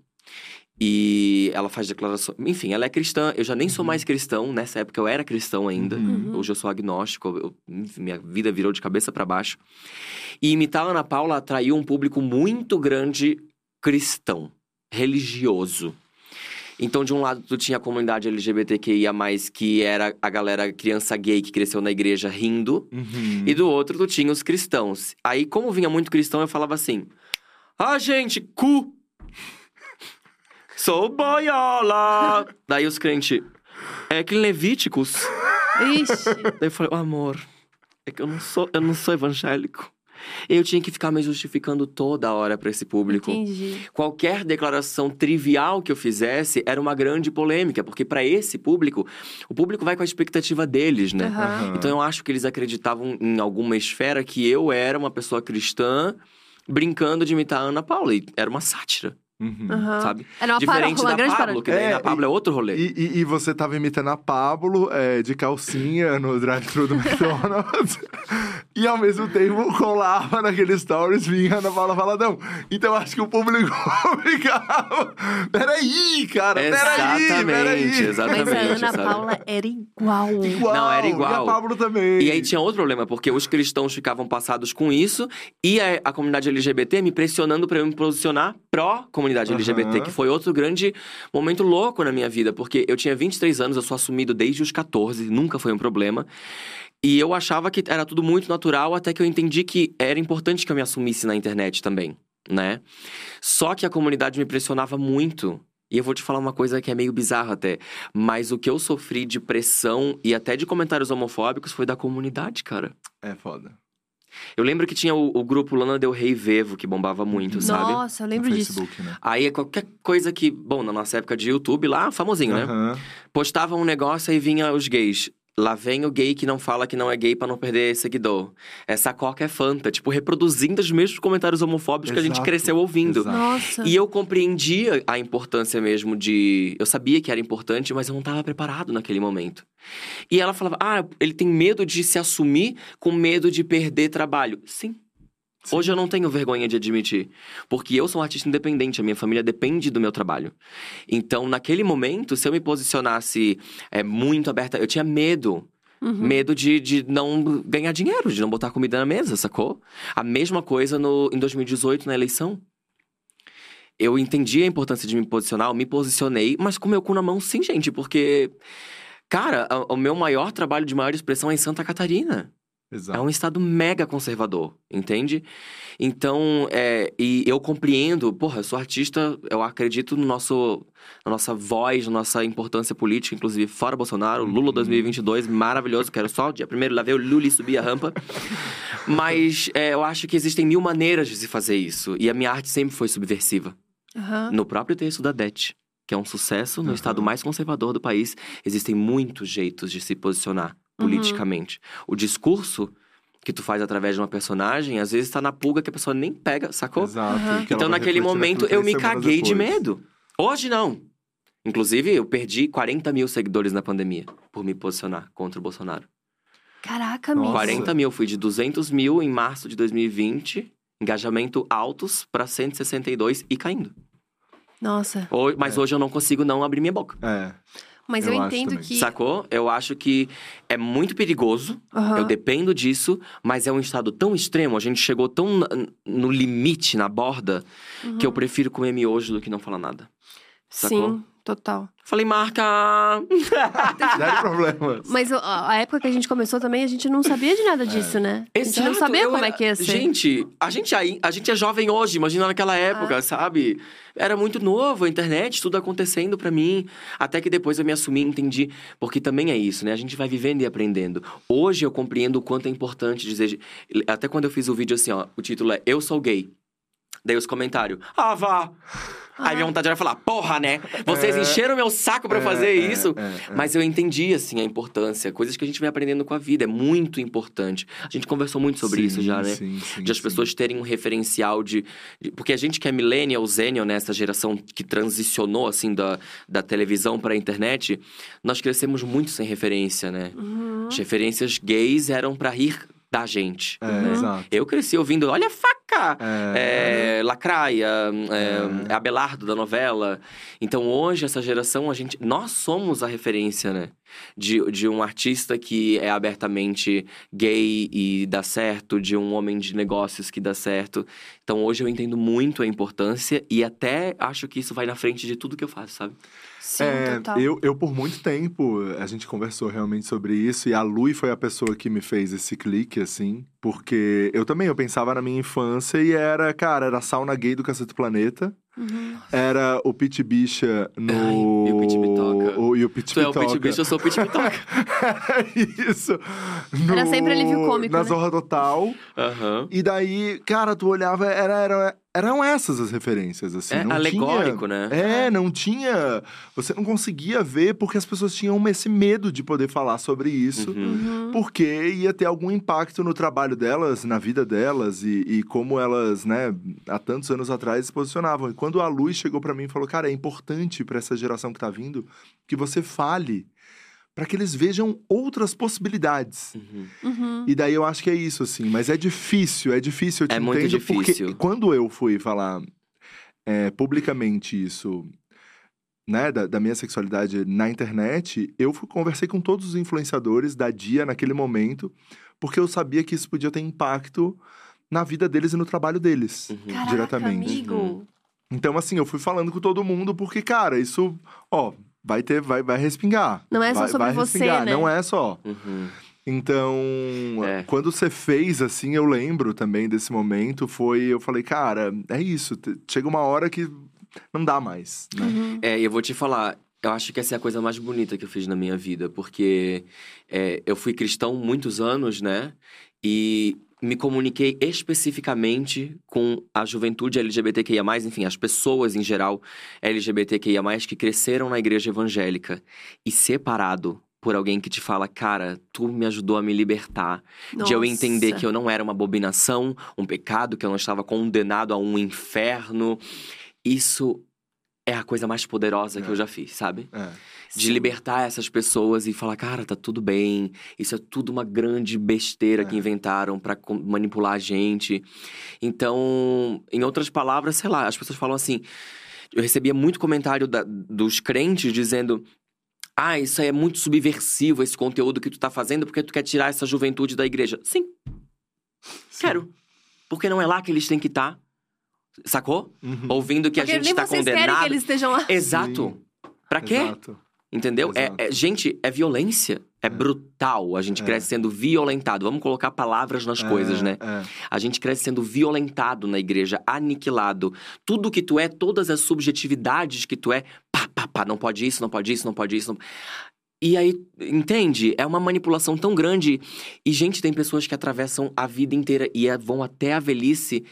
E ela faz declarações. Enfim, ela é cristã. Eu já nem sou mais cristão. Nessa época eu era cristão ainda. Uhum. Hoje eu sou agnóstico. eu- minha vida virou de cabeça pra baixo. E imitar a Ana Paula atraiu um público muito grande cristão, religioso. Então, de um lado, tu tinha a comunidade LGBTQIA, que era a galera criança gay que cresceu na igreja rindo. Uhum. E do outro, tu tinha os cristãos. Aí, como vinha muito cristão, eu falava assim: Ah, gente, cu! Sou boiola! Daí os crentes, é que Levíticos. Ixi. Daí eu falei, "Ô, amor, é que eu não sou, eu não sou evangélico. Eu tinha que ficar me justificando toda hora pra esse público. Entendi. Qualquer declaração trivial que eu fizesse era uma grande polêmica, porque pra esse público, o público vai com a expectativa deles, né? Aham. Então eu acho que eles acreditavam em alguma esfera que eu era uma pessoa cristã brincando de imitar a Ana Paula. E era uma sátira, Uhum. Sabe? Era uma Diferente da grande Pablo, que daí É, na Pablo é outro rolê. E, e- e você tava imitando a Pablo é, de calcinha no drive-thru do McDonald's. e ao mesmo tempo colava naqueles stories vinha Ana Paula Valadão. Então acho que o público ficava. Peraí, cara, peraí, Exatamente, peraí. Mas a exatamente. Ana sabe? Paula era igual. Igual, Não, era E igual. a Pablo também. E aí tinha outro problema, porque os cristãos ficavam passados com isso e a, a comunidade LGBT me pressionando pra eu me posicionar pró-comunidade Aham. LGBT, que foi outro grande momento louco na minha vida, porque eu tinha 23 anos, eu sou assumido desde os 14, nunca foi um problema. E eu achava que era tudo muito natural, até que eu entendi que era importante que eu me assumisse na internet também, né? Só que a comunidade me pressionava muito. E eu vou te falar uma coisa que é meio bizarra até. Mas o que eu sofri de pressão e até de comentários homofóbicos foi da comunidade, cara. É foda. Eu lembro que tinha o, o grupo Lana Del Rey Vevo, que bombava muito, Uhum. sabe? Nossa, eu No lembro disso. Facebook, né? Aí qualquer coisa que, bom, na nossa época de YouTube lá, famosinho, né? Postava um negócio e vinha os gays. Lá vem o gay que não fala que não é gay pra não perder seguidor. Essa coca é fanta. Tipo, reproduzindo os mesmos comentários homofóbicos que a gente Exato, cresceu ouvindo. exato. Nossa. E eu compreendia a importância mesmo de. Eu sabia que era importante, mas eu não estava preparado naquele momento. E ela falava: ah, ele tem medo de se assumir com medo de perder trabalho. Sim. Sim. Hoje eu não tenho vergonha de admitir. Porque eu sou um artista independente, a minha família depende do meu trabalho. Então, naquele momento, se eu me posicionasse é, muito aberta, eu tinha medo. Uhum. Medo de, de não ganhar dinheiro, de não botar comida na mesa, sacou? A mesma coisa no, em 2018, na eleição. Eu entendi a importância de me posicionar, eu me posicionei, mas com meu cu na mão, sim, gente, porque. Cara, o meu maior trabalho de maior expressão é em Santa Catarina. Exato. É um estado mega conservador, entende? Então, é, e eu compreendo, porra, eu sou artista, eu acredito no nosso, na nossa voz, na nossa importância política, inclusive fora Bolsonaro, Lula 2022, maravilhoso, quero só dia primeiro lá ver o Lula e subir a rampa. Mas é, eu acho que existem mil maneiras de se fazer isso, e a minha arte sempre foi subversiva. Aham. No próprio texto da Det, que é um sucesso no Aham. estado mais conservador do país, existem muitos jeitos de se posicionar Uhum. politicamente. O discurso que tu faz através de uma personagem, às vezes tá na pulga que a pessoa nem pega, sacou? Exato. Ela Então, naquele momento, eu me caguei de depois. medo. Hoje não. Inclusive, eu perdi 40 mil seguidores na pandemia por me posicionar contra o Bolsonaro. Caraca, Nossa. mesmo. 40 mil, fui de 200 mil em março de 2020, engajamento altos pra 162 e caindo. Nossa. Ho- Mas É. hoje eu não consigo não abrir minha boca. É. Mas eu, Eu entendo que. Sacou? Eu acho que é muito perigoso. Aham. Eu dependo disso, mas é um estado tão extremo, a gente chegou tão no limite, na borda, Uhum. que eu prefiro comer miojo do que não falar nada. Sacou? Sim, Total. Falei, marca! Zero problemas. Mas a a época que a gente começou também, a gente não sabia de nada disso, né? a gente não sabia eu como é era- que ia ser. Gente, a gente, aí- a gente é jovem hoje, imagina naquela época, Ah. sabe? Era muito novo, a internet, tudo acontecendo pra mim. Até que depois eu me assumi e entendi. Porque também é isso, né? A gente vai vivendo e aprendendo. Hoje eu compreendo o quanto é importante dizer. Até quando eu fiz o vídeo assim, ó, o título é Eu Sou Gay. Daí os comentários, ah, vá! Aí minha vontade era falar, porra, né? Vocês É. encheram meu saco pra eu É, fazer é, isso. é, é. Mas eu entendi, assim, a importância. Coisas que a gente vai aprendendo com a vida. É muito importante. A gente conversou muito sobre isso Sim, já, né? Sim, sim, de as sim. pessoas terem um referencial de, de- Porque a gente que é millennial, zennial, né? Essa geração que transicionou, assim, da, da televisão pra internet, nós crescemos muito sem referência, né? Uhum. As referências gays eram pra rir da gente. É, Uhum. exato. Eu cresci ouvindo, olha a faca! É, É, Lacraia, é, Abelardo da novela. Então hoje, essa geração, a gente. Nós somos a referência, né? De, de um artista que é abertamente gay e dá certo, de um homem de negócios que dá certo. Então hoje eu entendo muito a importância e até acho que isso vai na frente de tudo que eu faço, sabe? Sim, É, total. eu, eu, por muito tempo, a gente conversou realmente sobre isso, e a Lui foi a pessoa que me fez esse clique, assim, porque eu também, eu pensava na minha infância e era, cara, era a sauna gay do Cacete Planeta, Uhum. era o Pit Bicha no... Ai, e o Pit Bitoca. o- E o Pit Tu é o Bitoca. Pit Bicho, eu sou o Pit Bitoca. Isso. Era No- sempre alívio cômico, Na né? Zorra Total. Aham. E daí, cara, tu olhava, era, era, eram essas as referências, assim. É não alegórico, tinha... né? É, não tinha. Você não conseguia ver porque as pessoas tinham esse medo de poder falar sobre isso. Uhum. Uhum. Porque ia ter algum impacto no trabalho delas, na vida delas e, e como elas, né, há tantos anos atrás se posicionavam. E quando a Luz chegou pra mim e falou: Cara, é importante pra essa geração que tá vindo que você fale pra que eles vejam outras possibilidades. Uhum. Uhum. E daí eu acho que é isso, assim. Mas é difícil, é difícil, eu te É muito entendo, difícil. porque quando eu fui falar é, publicamente isso, né, da, da minha sexualidade na internet, eu fui, conversei com todos os influenciadores da dia naquele momento, porque eu sabia que isso podia ter impacto na vida deles e no trabalho deles, Uhum. Caraca, diretamente. amigo. Então, assim, eu fui falando com todo mundo, porque, cara, isso, ó, vai ter, vai, vai respingar. Não é só vai, sobre vai você, respingar, né? Não é só. Uhum. Então, É. quando você fez assim, eu lembro também desse momento, foi, eu falei, cara, é isso, chega uma hora que não dá mais, né? Uhum. É, e eu vou te falar, eu acho que essa é a coisa mais bonita que eu fiz na minha vida, porque é, eu fui cristão muitos anos, né? E me comuniquei especificamente com a juventude LGBTQIA, enfim, as pessoas em geral LGBTQIA, que cresceram na igreja evangélica e separado. Por alguém que te fala, cara, tu me ajudou a me libertar. De eu entender Nossa. que eu não era uma abominação, um pecado, que eu não estava condenado a um inferno. Isso é a coisa mais poderosa que É. eu já fiz, sabe? É. De libertar essas pessoas e falar, cara, tá tudo bem. Isso é tudo uma grande besteira que É. inventaram pra com- manipular a gente. Então, em outras palavras, sei lá, as pessoas falam assim. Eu recebia muito comentário da- dos crentes dizendo. Ah, isso aí é muito subversivo, esse conteúdo que tu tá fazendo, porque tu quer tirar essa juventude da igreja. Sim, quero. Porque não é lá que eles têm que estar. Sacou? Uhum. Ouvindo que Porque a gente nem tá vocês querem condenado. que eles estejam lá. Exato. Pra quê? Exato. Entendeu? É, é- gente, é violência. É, brutal. A gente É. cresce sendo violentado. Vamos colocar palavras nas coisas, É, né? é. A gente cresce sendo violentado na igreja, aniquilado. Tudo que tu é, todas as subjetividades que tu é, pá, pá, pá, não pode isso, não pode isso, não pode isso. Não... E aí, entende? É uma manipulação tão grande. E, gente, tem pessoas que atravessam a vida inteira e é- vão até a velhice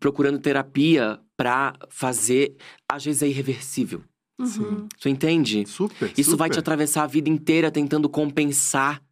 procurando terapia pra fazer. Às vezes é irreversível. Uhum. Tu entende? Super. Isso vai te super. atravessar a vida inteira tentando compensar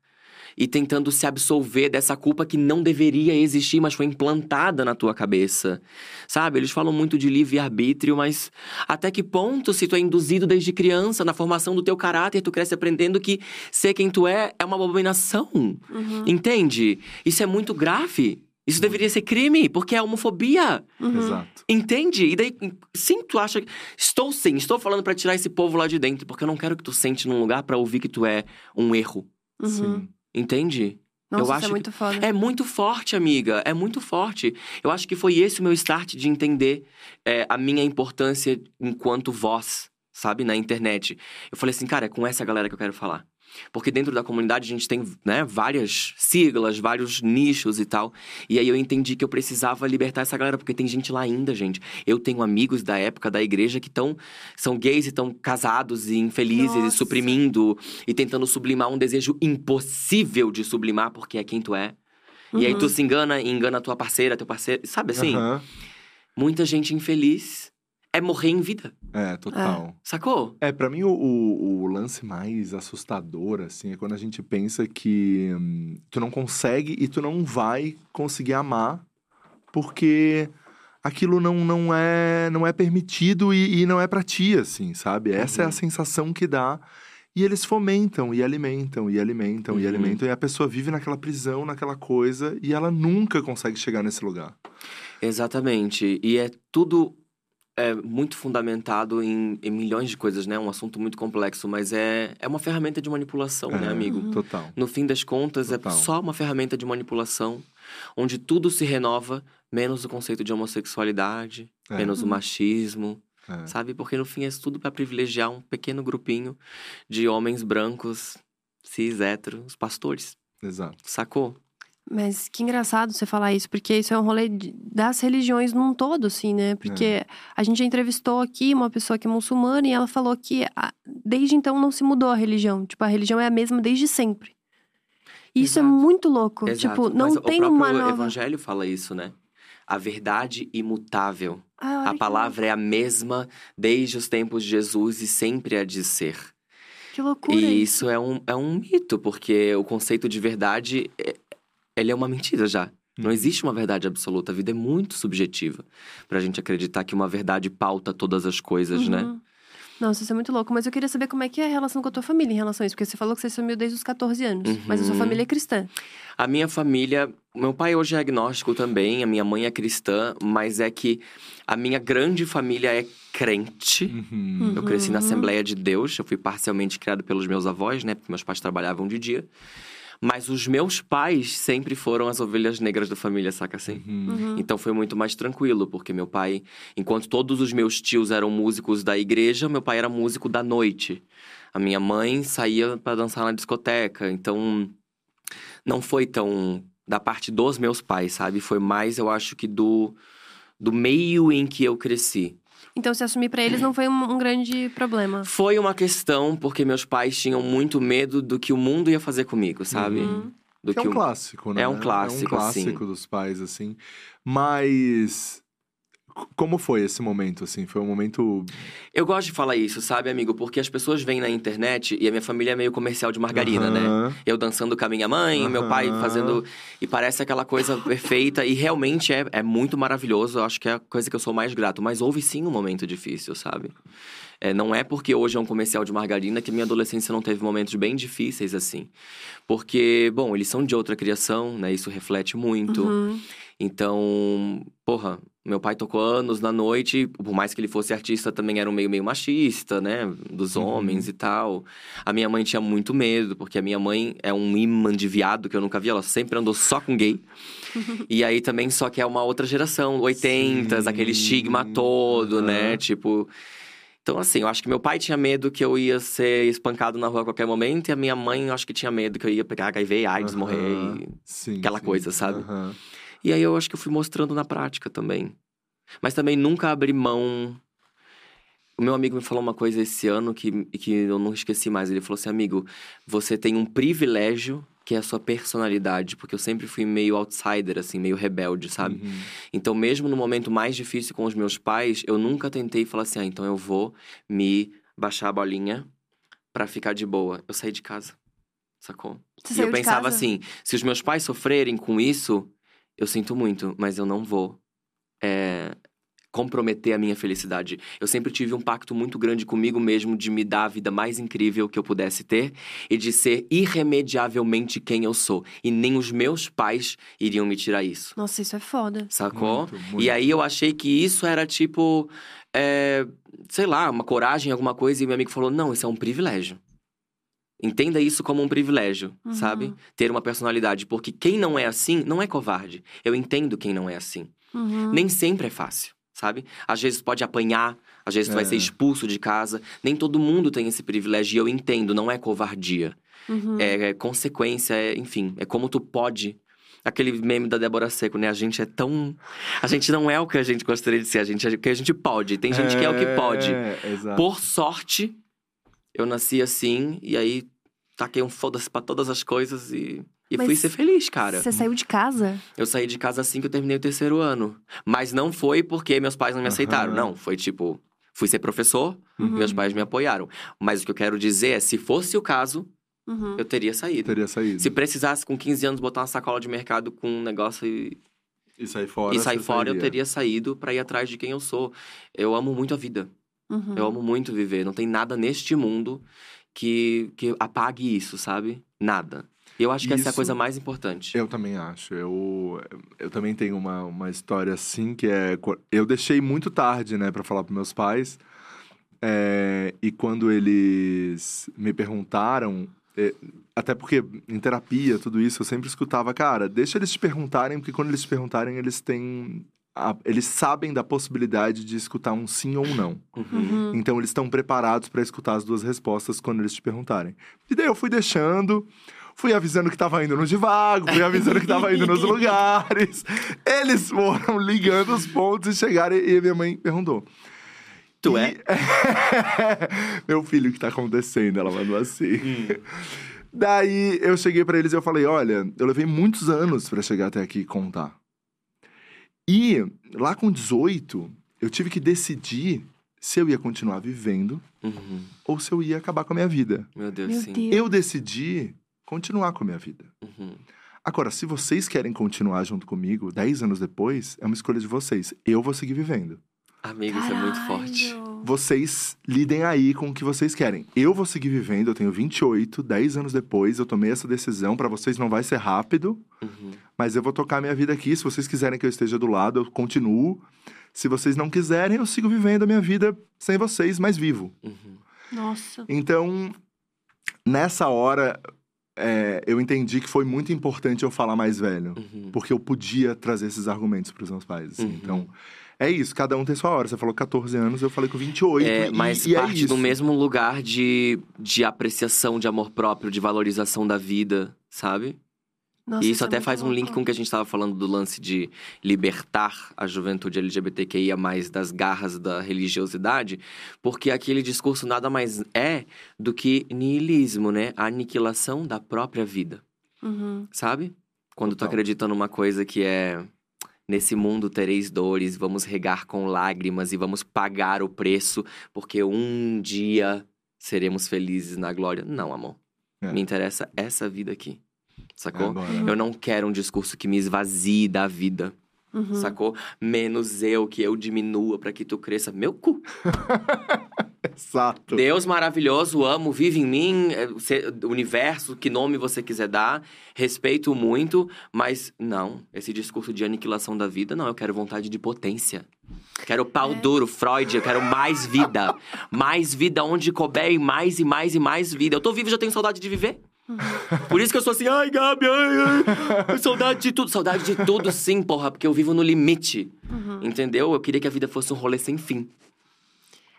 e tentando se absolver dessa culpa que não deveria existir, mas foi implantada na tua cabeça. Sabe? Eles falam muito de livre-arbítrio, mas até que ponto, se tu é induzido desde criança na formação do teu caráter, tu cresce aprendendo que ser quem tu é é uma abominação? Uhum. Entende? Isso é muito grave. Isso deveria ser crime, porque é homofobia. Uhum. Exato. Entende? E daí, sim, tu acha. que- Estou sim, estou falando pra tirar esse povo lá de dentro, porque eu não quero que tu sente num lugar pra ouvir que tu é um erro. Uhum. Sim. Entende? Nossa, Eu isso acho é que- muito foda. É muito forte, amiga. É muito forte. Eu acho que foi esse o meu start de entender é, a minha importância enquanto voz, sabe, na internet. Eu falei assim, cara, é com essa galera que eu quero falar. Porque dentro da comunidade a gente tem né, várias siglas, vários nichos e tal. E aí eu entendi que eu precisava libertar essa galera, porque tem gente lá ainda, gente. Eu tenho amigos da época da igreja que estão são gays e estão casados e infelizes Nossa. e suprimindo e tentando sublimar um desejo impossível de sublimar, porque é quem tu é. E aí Uhum. tu se engana e engana a tua parceira, teu parceiro. Sabe assim? Aham. Muita gente infeliz é morrer em vida. É, total. Sacou? É, pra mim o, o, o lance mais assustador, assim, é quando a gente pensa que hum, tu não consegue e tu não vai conseguir amar porque aquilo não, não, é, não é permitido e, e não é pra ti, assim, sabe? Essa é a Uhum. sensação que dá. E eles fomentam e alimentam e alimentam e Uhum. alimentam. E a pessoa vive naquela prisão, naquela coisa, e ela nunca consegue chegar nesse lugar. Exatamente. E é tudo é, muito fundamentado em, em milhões de coisas, né? Um assunto muito complexo, mas é, é uma ferramenta de manipulação, né, É, amigo? Total. No fim das contas, Total. é só uma ferramenta de manipulação, onde tudo se renova, menos o conceito de homossexualidade, É. menos o machismo, É. sabe? Porque no fim é tudo pra privilegiar um pequeno grupinho de homens brancos, cis, héteros, pastores. Exato. Sacou? Mas que engraçado você falar isso, porque isso é um rolê das religiões num todo, assim, né? Porque a gente já entrevistou aqui uma pessoa que é muçulmana e ela falou que a- desde então não se mudou a religião. Tipo, a religião é a mesma desde sempre. E Isso é muito louco. Exato. Tipo, não Mas tem o uma nova. evangelho fala isso, né? A verdade imutável. Ah, A que palavra é a mesma desde os tempos de Jesus e sempre há de ser. Que loucura. E isso é um, é um mito, porque o conceito de verdade, ele é uma mentira já. Não existe uma verdade absoluta. A vida é muito subjetiva pra gente acreditar que uma verdade pauta todas as coisas, né? Uhum. Nossa, isso é muito louco. Mas eu queria saber como é que é a relação com a tua família em relação a isso. Porque você falou que você sumiu desde os 14 anos. Mas a sua Uhum. família é cristã. A minha família, meu pai hoje é agnóstico também, a minha mãe é cristã, mas é que a minha grande família é crente. Uhum. Eu cresci na Uhum. Assembleia de Deus, eu fui parcialmente criado pelos meus avós, né? Porque meus pais trabalhavam de dia. Mas os meus pais sempre foram as ovelhas negras da família, saca assim? Uhum. Uhum. Então foi muito mais tranquilo, porque meu pai, enquanto todos os meus tios eram músicos da igreja, meu pai era músico da noite. A minha mãe saía para dançar na discoteca, então não foi tão da parte dos meus pais, sabe? Foi mais, eu acho que do do meio em que eu cresci. Então, se assumir pra eles não foi um, um grande problema. Foi uma questão porque meus pais tinham muito medo do que o mundo ia fazer comigo, sabe? Uhum. Do Que é que um o- clássico, né? É um clássico, É um clássico assim. dos pais, assim. Mas. Como foi esse momento, assim? Foi um momento. Eu gosto de falar isso, sabe, amigo? Porque as pessoas vêm na internet e a minha família é meio comercial de margarina, né? Eu dançando com a minha mãe, meu pai fazendo. E parece aquela coisa perfeita. E realmente é, é muito maravilhoso. Eu acho que é a coisa que eu sou mais grato. Mas houve sim um momento difícil, sabe? É, não é porque hoje é um comercial de margarina que minha adolescência não teve momentos bem difíceis assim. Porque, bom, eles são de outra criação, né? Isso reflete muito. Uhum. Então, porra, meu pai tocou anos na noite, por mais que ele fosse artista, também era um meio meio machista, né? Dos Uhum. homens e tal. A minha mãe tinha muito medo, porque a minha mãe é um imã de viado que eu nunca vi, ela sempre andou só com gay. e aí também só que é uma outra geração, 80, Sim. aquele estigma todo, né? Aham. Tipo, então, assim, eu acho que meu pai tinha medo que eu ia ser espancado na rua a qualquer momento, e a minha mãe, eu acho que tinha medo que eu ia pegar HIV, AIDS, Aham. morrer. e- Sim, aquela sim. coisa, sabe? Aham. E aí eu acho que eu fui mostrando na prática também. Mas também nunca abri mão. O meu amigo me falou uma coisa esse ano que, que eu não esqueci mais. Ele falou assim: amigo, você tem um privilégio que é a sua personalidade, porque eu sempre fui meio outsider, assim, meio rebelde, sabe? Uhum. Então, mesmo no momento mais difícil com os meus pais, eu nunca tentei falar assim: ah, então eu vou me baixar a bolinha pra ficar de boa. Eu saí de casa, sacou? Você E saiu eu de pensava casa? assim: se os meus pais sofrerem com isso, eu sinto muito, mas eu não vou é, comprometer a minha felicidade. Eu sempre tive um pacto muito grande comigo mesmo de me dar a vida mais incrível que eu pudesse ter e de ser irremediavelmente quem eu sou. E nem os meus pais iriam me tirar isso. Nossa, isso é foda. Sacou? Muito, muito. E aí eu achei que isso era tipo, é, sei lá, uma coragem, alguma coisa, e meu amigo falou: não, isso é um privilégio. Entenda isso como um privilégio, Uhum. sabe? Ter uma personalidade. Porque quem não é assim, não é covarde. Eu entendo quem não é assim. Uhum. Nem sempre é fácil. sabe? Às vezes pode apanhar, às vezes tu vai É. ser expulso de casa. Nem todo mundo tem esse privilégio, e eu entendo, não é covardia. Uhum. É, é consequência, é, enfim, é como tu pode. Aquele meme da Débora Seco, né? A gente é tão. A gente não é o que a gente gostaria de ser, a gente é o que a gente pode. Tem gente que é o que pode. É, exato. Por sorte, eu nasci assim, e aí taquei um foda-se pra todas as coisas e. E Mas fui ser feliz, cara. Você saiu de casa? Eu saí de casa assim que eu terminei o terceiro ano. Mas não foi porque meus pais não me aceitaram. Aham. Não, foi tipo, fui ser professor, Uhum. meus pais me apoiaram. Mas o que eu quero dizer é, se fosse o caso, Uhum. eu teria saído. Teria saído. Se precisasse com 15 anos botar uma sacola de mercado com um negócio e, E sair fora. e sair fora, eu sairia. teria saído pra ir atrás de quem eu sou. Eu amo muito a vida. Uhum. Eu amo muito viver. Não tem nada neste mundo que, que apague isso, sabe? Nada. E eu acho que essa é a Isso- coisa mais importante. Eu também acho. Eu, eu também tenho uma, uma história assim que é. Eu deixei muito tarde, né, pra falar pros meus pais. É, e quando eles me perguntaram. é, até porque em terapia, tudo isso, eu sempre escutava, cara, deixa eles te perguntarem, porque quando eles te perguntarem, eles têm. A- eles sabem da possibilidade de escutar um sim ou um não. Uhum. Então eles estão preparados para escutar as duas respostas quando eles te perguntarem. E daí eu fui deixando, fui avisando que tava indo no divago, fui avisando que tava indo nos lugares. Eles foram ligando os pontos e chegaram e minha mãe perguntou. Tu E- é? Meu filho, o que tá acontecendo? Ela mandou assim. Hum. Daí eu cheguei pra eles e eu falei: olha, eu levei muitos anos pra chegar até aqui e contar. E lá com 18, eu tive que decidir se eu ia continuar vivendo Uhum. ou se eu ia acabar com a minha vida. Meu Deus, Meu sim. Deus. Eu decidi continuar com a minha vida. Uhum. Agora, se vocês querem continuar junto comigo, 10 anos depois, é uma escolha de vocês. Eu vou seguir vivendo. Amigo, isso é muito forte. Vocês lidem aí com o que vocês querem. Eu vou seguir vivendo, eu tenho 28, 10 anos depois, eu tomei essa decisão. Pra vocês não vai ser rápido, Uhum. mas eu vou tocar minha vida aqui. Se vocês quiserem que eu esteja do lado, eu continuo. Se vocês não quiserem, eu sigo vivendo a minha vida sem vocês, mas vivo. Uhum. Nossa. Então, nessa hora, é, eu entendi que foi muito importante eu falar mais velho. Uhum. Porque eu podia trazer esses argumentos para os meus pais. assim. Uhum. Então, é isso. Cada um tem sua hora. Você falou 14 anos, eu falei com 28. É, e, mas e é parte isso. do mesmo lugar de, de apreciação de amor próprio, de valorização da vida, sabe? Nossa, e isso é até muito faz um link com o que a gente estava falando do lance de libertar a juventude LGBTQIA das garras da religiosidade, porque aquele discurso nada mais é do que niilismo, né? A aniquilação da própria vida, Uhum. sabe? Quando tu Total. acredita numa coisa que é nesse mundo tereis dores, vamos regar com lágrimas e vamos pagar o preço, porque um dia seremos felizes na glória. Não, amor. É. Me interessa essa vida aqui. É Sacou? agora. Eu não quero um discurso que me esvazie da vida, Uhum. sacou? Menos eu, que eu diminua pra que tu cresça. Meu cu. Exato. Deus maravilhoso, amo, vive em mim, é, universo, que nome você quiser dar, respeito muito, mas não, esse discurso de aniquilação da vida, não, eu quero vontade de potência. Quero pau duro, Freud, eu quero mais vida. mais vida onde couber e mais e mais e mais vida. Eu tô vivo e já tenho saudade de viver. Por isso que eu sou assim, ai, Gabi, ai, ai, saudade de tudo. Saudade de tudo, sim, porra, porque eu vivo no limite. Uhum. Entendeu? Eu queria que a vida fosse um rolê sem fim.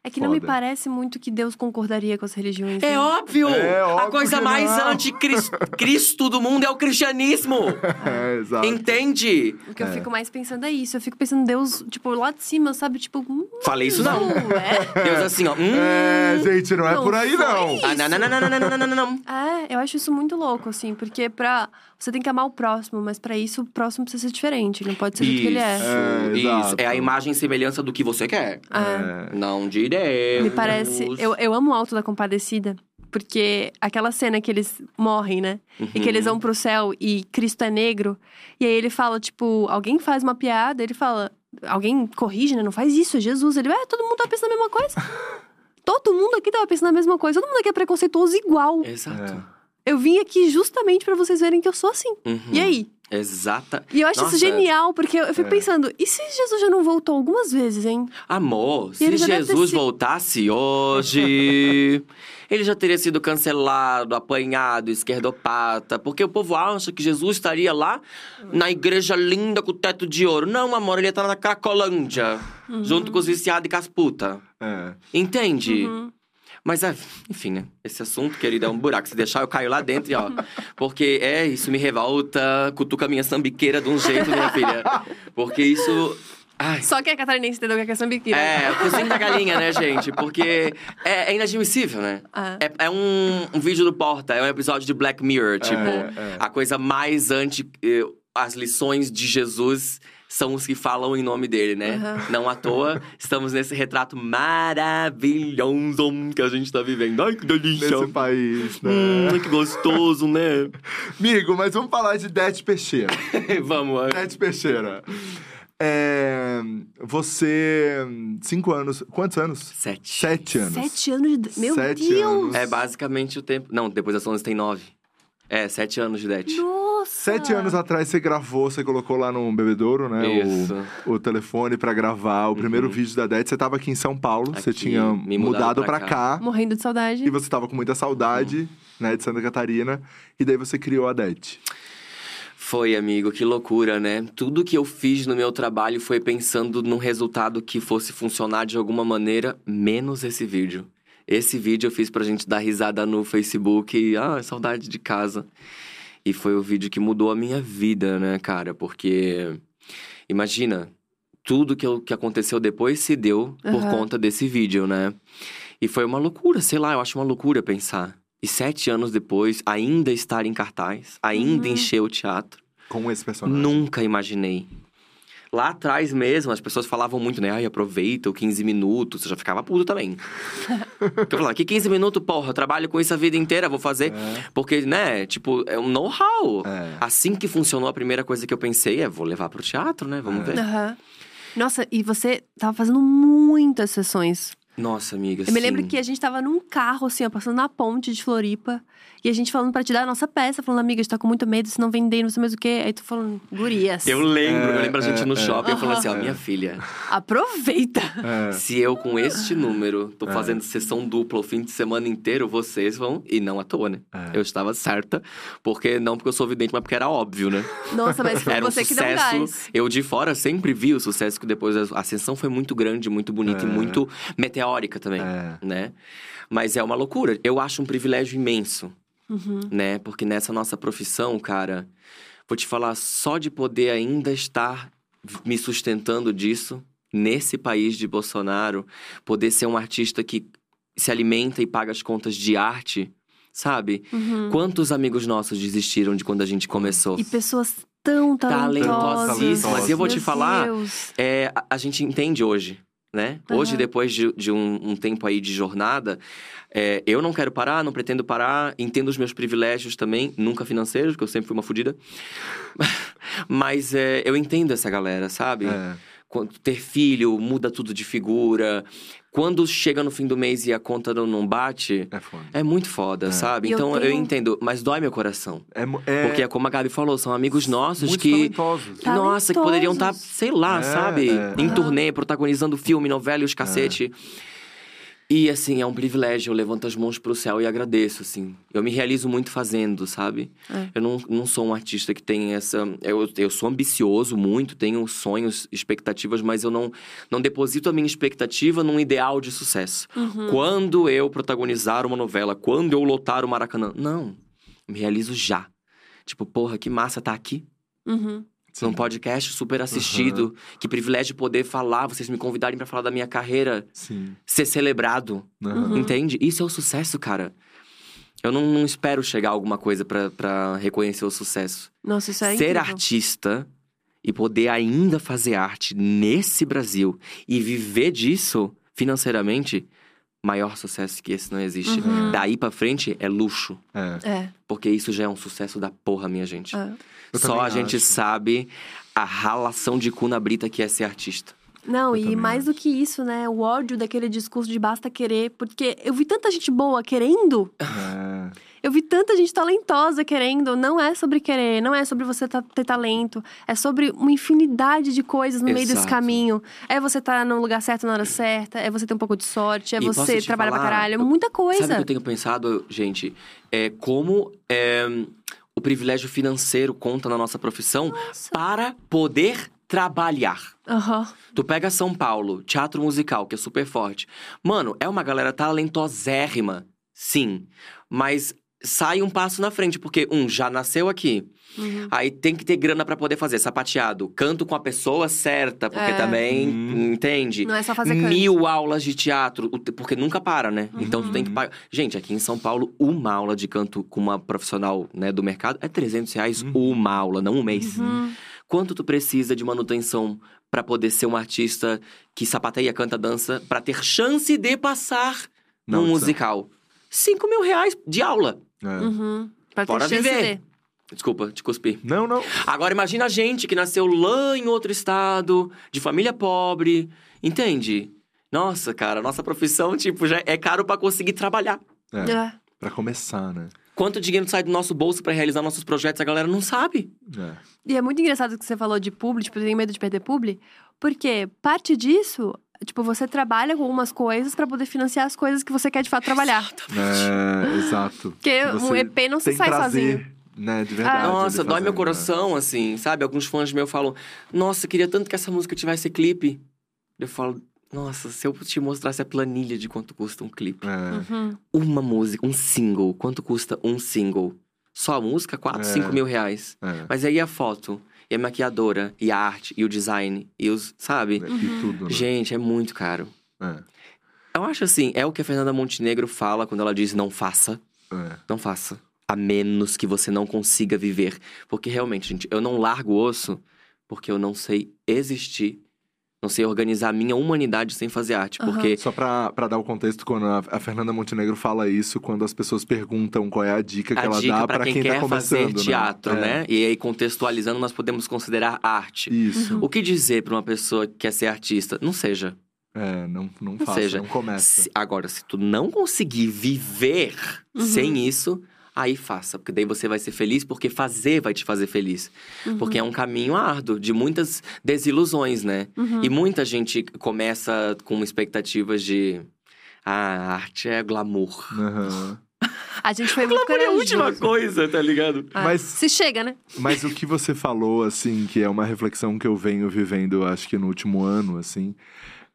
É que não me Foda. parece muito que Deus concordaria com as religiões. É né? óbvio! É a óbvio coisa que mais anticristo do mundo é o cristianismo! É, exato. Entende? O que eu É. fico mais pensando é isso. Eu fico pensando, Deus, tipo, lá de cima, sabe? Tipo, hum, Falei isso não. é. Deus assim, ó. Hum. É, gente, não é Não por aí, não. Ah, não, não, não, não, não, não, não, não, não. É, eu acho isso muito louco, assim, porque pra. Você tem que amar o próximo, mas pra isso o próximo precisa ser diferente, não pode ser do que ele é. É, Isso, é a imagem e semelhança do que você quer. É. Não de Deus. Me parece. Eu, eu amo o Alto da Compadecida, porque aquela cena que eles morrem, né? E que eles Uhum. vão pro céu e Cristo é negro. E aí ele fala, tipo, alguém faz uma piada, ele fala. Alguém corrige, né? Não faz isso, é Jesus. Ele, é, todo mundo tá pensando a mesma coisa. todo mundo aqui tava pensando a mesma coisa. Todo mundo aqui é preconceituoso igual. Exato. É. Eu vim aqui justamente pra vocês verem que eu sou assim. Uhum. E aí? Exata. E eu acho Nossa. isso genial, porque eu fico É. pensando, e se Jesus já não voltou algumas vezes, hein? Amor, E se Jesus sido- voltasse hoje, ele já teria sido cancelado, apanhado, esquerdopata. Porque o povo acha que Jesus estaria lá na igreja linda com o teto de ouro. Não, amor, ele ia estar na Cracolândia, junto com os viciados e com as putas. É. Entende? Uhum. Mas, é, enfim, né? Esse assunto, querido, é um buraco. Se deixar, eu caio lá dentro, e, ó. Porque é, isso me revolta, cutuca minha sambiqueira de um jeito, minha filha. Porque isso. Ai. Só que a catarinense entendeu o que é questão biquíni. É, o cozinho da galinha, né, gente? Porque é, é inadmissível, né? Ah. É, é um, um vídeo do Porta, é um episódio de Black Mirror. Tipo, é. a coisa mais anti. eh, As lições de Jesus são os que falam em nome dele, né? Aham. Não à toa, estamos nesse retrato maravilhoso que a gente tá vivendo. Ai, que delícia! Nesse país, né? Hum, que gostoso, né? Amigo, mas vamos falar de Dete Peixeira. Vamos. Dete Peixeira. É, você. Cinco anos. Quantos anos? Sete. Sete anos. Sete anos de. Meu Sete Deus! anos. É basicamente o tempo. Não, depois das 11 tem nove. É, sete anos de Det. Nossa! Sete anos atrás você gravou, você colocou lá no bebedouro, né? Isso. Uhum. O, o telefone pra gravar o primeiro vídeo da Det. Você tava aqui em São Paulo, você Aqui, tinha me mudado pra pra cá. Morrendo de saudade. E você tava com muita saudade, né, de Santa Catarina. E daí você criou a Det. Foi, amigo, que loucura, né? Tudo que eu fiz no meu trabalho foi pensando num resultado que fosse funcionar de alguma maneira, menos esse vídeo. Esse vídeo eu fiz pra gente dar risada no Facebook e, ah, saudade de casa. E foi o vídeo que mudou a minha vida, né, cara? Porque, imagina, tudo que, eu- que aconteceu depois se deu por Aham. conta desse vídeo, né? E foi uma loucura, sei lá, eu acho uma loucura pensar. E sete anos depois, ainda estar em cartaz, ainda Uhum. encher o teatro. Com esse personagem. Nunca imaginei. Lá atrás mesmo, as pessoas falavam muito, né? Ai, aproveita o 15 minutos. Eu já ficava puto também. Porque eu falava, que 15 minutos, porra? Eu trabalho com isso a vida inteira, vou fazer. É. Porque, né? Tipo, é um know-how. É. Assim que funcionou, a primeira coisa que eu pensei é, vou levar pro teatro, né? Vamos É. ver. Aham. Nossa, e você tava fazendo muitas sessões. Nossa, amiga, Eu me lembro sim. que a gente tava num carro, assim, ó, passando na ponte de Floripa. E a gente falando pra te dar a nossa peça, falando, amiga, a gente tá com muito medo, se não vender, não sei mais o quê. Aí tu falando, gurias. Eu lembro, É, eu lembro a gente é, no é. shopping, eu falando assim, ó, minha filha, Aproveita! É. se eu com este número tô É. fazendo sessão dupla o fim de semana inteiro, vocês vão, e não à toa, né? É. Eu estava certa, porque não porque eu sou vidente, mas porque era óbvio, né? Nossa, mas foi Era um você que deu um sucesso. gás. Eu de fora sempre vi o sucesso que depois a ascensão foi muito grande, muito bonita É. e muito meteórica também, É. né? Mas é uma loucura. Eu acho um privilégio imenso, Uhum. né? Porque nessa nossa profissão, cara, vou te falar só de poder ainda estar me sustentando disso nesse país de Bolsonaro, poder ser um artista que se alimenta e paga as contas de arte, sabe? Uhum. Quantos amigos nossos desistiram de quando a gente começou? E pessoas tão talentosas. Talentosíssimas. E eu vou te falar. É, a gente entende hoje, né? Hoje, Aham. depois de, de um, um tempo aí de jornada, é, eu não quero parar, não pretendo parar, entendo os meus privilégios também, nunca financeiros, porque eu sempre fui uma fodida. Mas é, eu entendo essa galera, sabe? É. Quando ter filho muda tudo de figura. Quando chega no fim do mês e a conta não, não bate, É foda. é muito foda, É. sabe? E eu Então eu, tenho- entendo, mas dói meu coração. É, é Porque é como a Gabi falou, são amigos nossos muito que. talentosos. Tá. Nossa, que poderiam estar, Talentosos. sei lá, É, sabe? é. Em turnê, protagonizando filme, novela e os cacete. E assim, é um privilégio, eu levanto as mãos pro céu e agradeço, assim. Eu me realizo muito fazendo, sabe? É. Eu não, não sou um artista que tem essa. Eu, eu sou ambicioso muito, tenho sonhos, expectativas, mas eu não, não deposito a minha expectativa num ideal de sucesso. Uhum. Quando eu protagonizar uma novela, quando eu lotar o Maracanã. Não. Me realizo já. Tipo, porra, que massa tá aqui. Uhum. Num podcast super assistido. Que privilégio poder falar, vocês me convidarem pra falar da minha carreira, Sim. ser celebrado. Uhum. Entende? Isso é o sucesso, cara. Eu não, não espero chegar a alguma coisa pra- pra reconhecer o sucesso. Nossa, isso é Ser incrível. artista e poder ainda fazer arte nesse Brasil e viver disso financeiramente, maior sucesso que esse não existe. Uhum. Daí pra frente é luxo. É. É. Porque isso já é um sucesso da porra, minha gente. é. Eu Só a gente acho. sabe a ralação de cu na brita que é ser artista. Não, Eu e mais do que isso, né? O ódio daquele discurso de basta querer. Porque eu vi tanta gente boa querendo É. Eu vi tanta gente talentosa querendo. Não é sobre querer, não é sobre você ter talento. É sobre uma infinidade de coisas no meio desse Exato. caminho. É você estar no lugar certo na hora certa, é você ter um pouco de sorte, é E você trabalhar pra falar? caralho. É muita coisa. Sabe o que eu tenho pensado, gente? É como é, o privilégio financeiro conta na nossa profissão para poder trabalhar. Aham. Tu pega São Paulo, teatro musical, que é super forte. Mano, é uma galera talentosérrima, sim. Mas sai um passo na frente, porque, um, já nasceu aqui. Uhum. Aí tem que ter grana pra poder fazer sapateado. Canto com a pessoa certa, porque É. também, Hum. entende? Não é só fazer canto. Mil aulas de teatro, porque nunca para, né? Então tu tem Uhum. que pagar. Gente, aqui em São Paulo, uma aula de canto com uma profissional né, do mercado é 300 reais Uhum. uma aula, não um mês. Uhum. Quanto tu precisa de manutenção pra poder ser um artista que sapateia, canta, dança, pra ter chance de passar Não, num musical? 5 mil reais de aula. É. Uhum. Pra ter Bora viver. de. Desculpa, te cuspi. Não, não. Agora imagina a gente que nasceu lá em outro estado, de família pobre, entende? Nossa, cara, nossa profissão, tipo, já é caro pra conseguir trabalhar. É, É. pra começar, né? Quanto dinheiro sai do nosso bolso pra realizar nossos projetos, a galera não sabe. É. E é muito engraçado que você falou de publi, tipo, tem medo de perder publi, porque parte disso, tipo, você trabalha com algumas coisas pra poder financiar as coisas que você quer de fato trabalhar. É, exato. Porque Que um EP não se sai prazer, sozinho. né? De verdade. Ah. Nossa, dói meu fazendo, coração, assim, sabe? Alguns fãs meus falam, nossa, queria tanto que essa música tivesse clipe. Eu falo, nossa, se eu te mostrasse a planilha de quanto custa um clipe. Né? É. Uhum. Uma música, um single, quanto custa um single? Só a música, 4, É. 5 mil reais. É, Mas aí a foto, e a maquiadora, e a arte, e o design, e os. Sabe? E tudo, né? Gente, é muito caro. É, Eu acho assim, é o que a Fernanda Montenegro fala quando ela diz não faça. é. Não faça. A menos que você não consiga viver. Porque realmente, gente, eu não largo o osso porque eu não sei existir. Não sei organizar a minha humanidade sem fazer arte. Aham. Porque. Só pra, pra dar o contexto, quando a, a Fernanda Montenegro fala isso, quando as pessoas perguntam qual é a dica que A ela dica dá pra pra quem, quem, quer tá começando. fazer teatro, É, né? E aí, contextualizando, nós podemos considerar arte. Isso. O que dizer pra uma pessoa que quer ser artista? Não seja. É, não, não faça, seja, não começa. Se- agora, se tu não conseguir viver Uhum. sem isso, aí faça. Porque daí você vai ser feliz, porque fazer vai te fazer feliz. Uhum. Porque é um caminho árduo, de muitas desilusões, né? Uhum. E muita gente começa com expectativas de. Ah, a arte é glamour. Aham. A gente foi muito Glamour é a última coisa, tá ligado? Ah, Mas- Se chega, né? Mas o que você falou, assim, que é uma reflexão que eu venho vivendo, acho que no último ano, assim,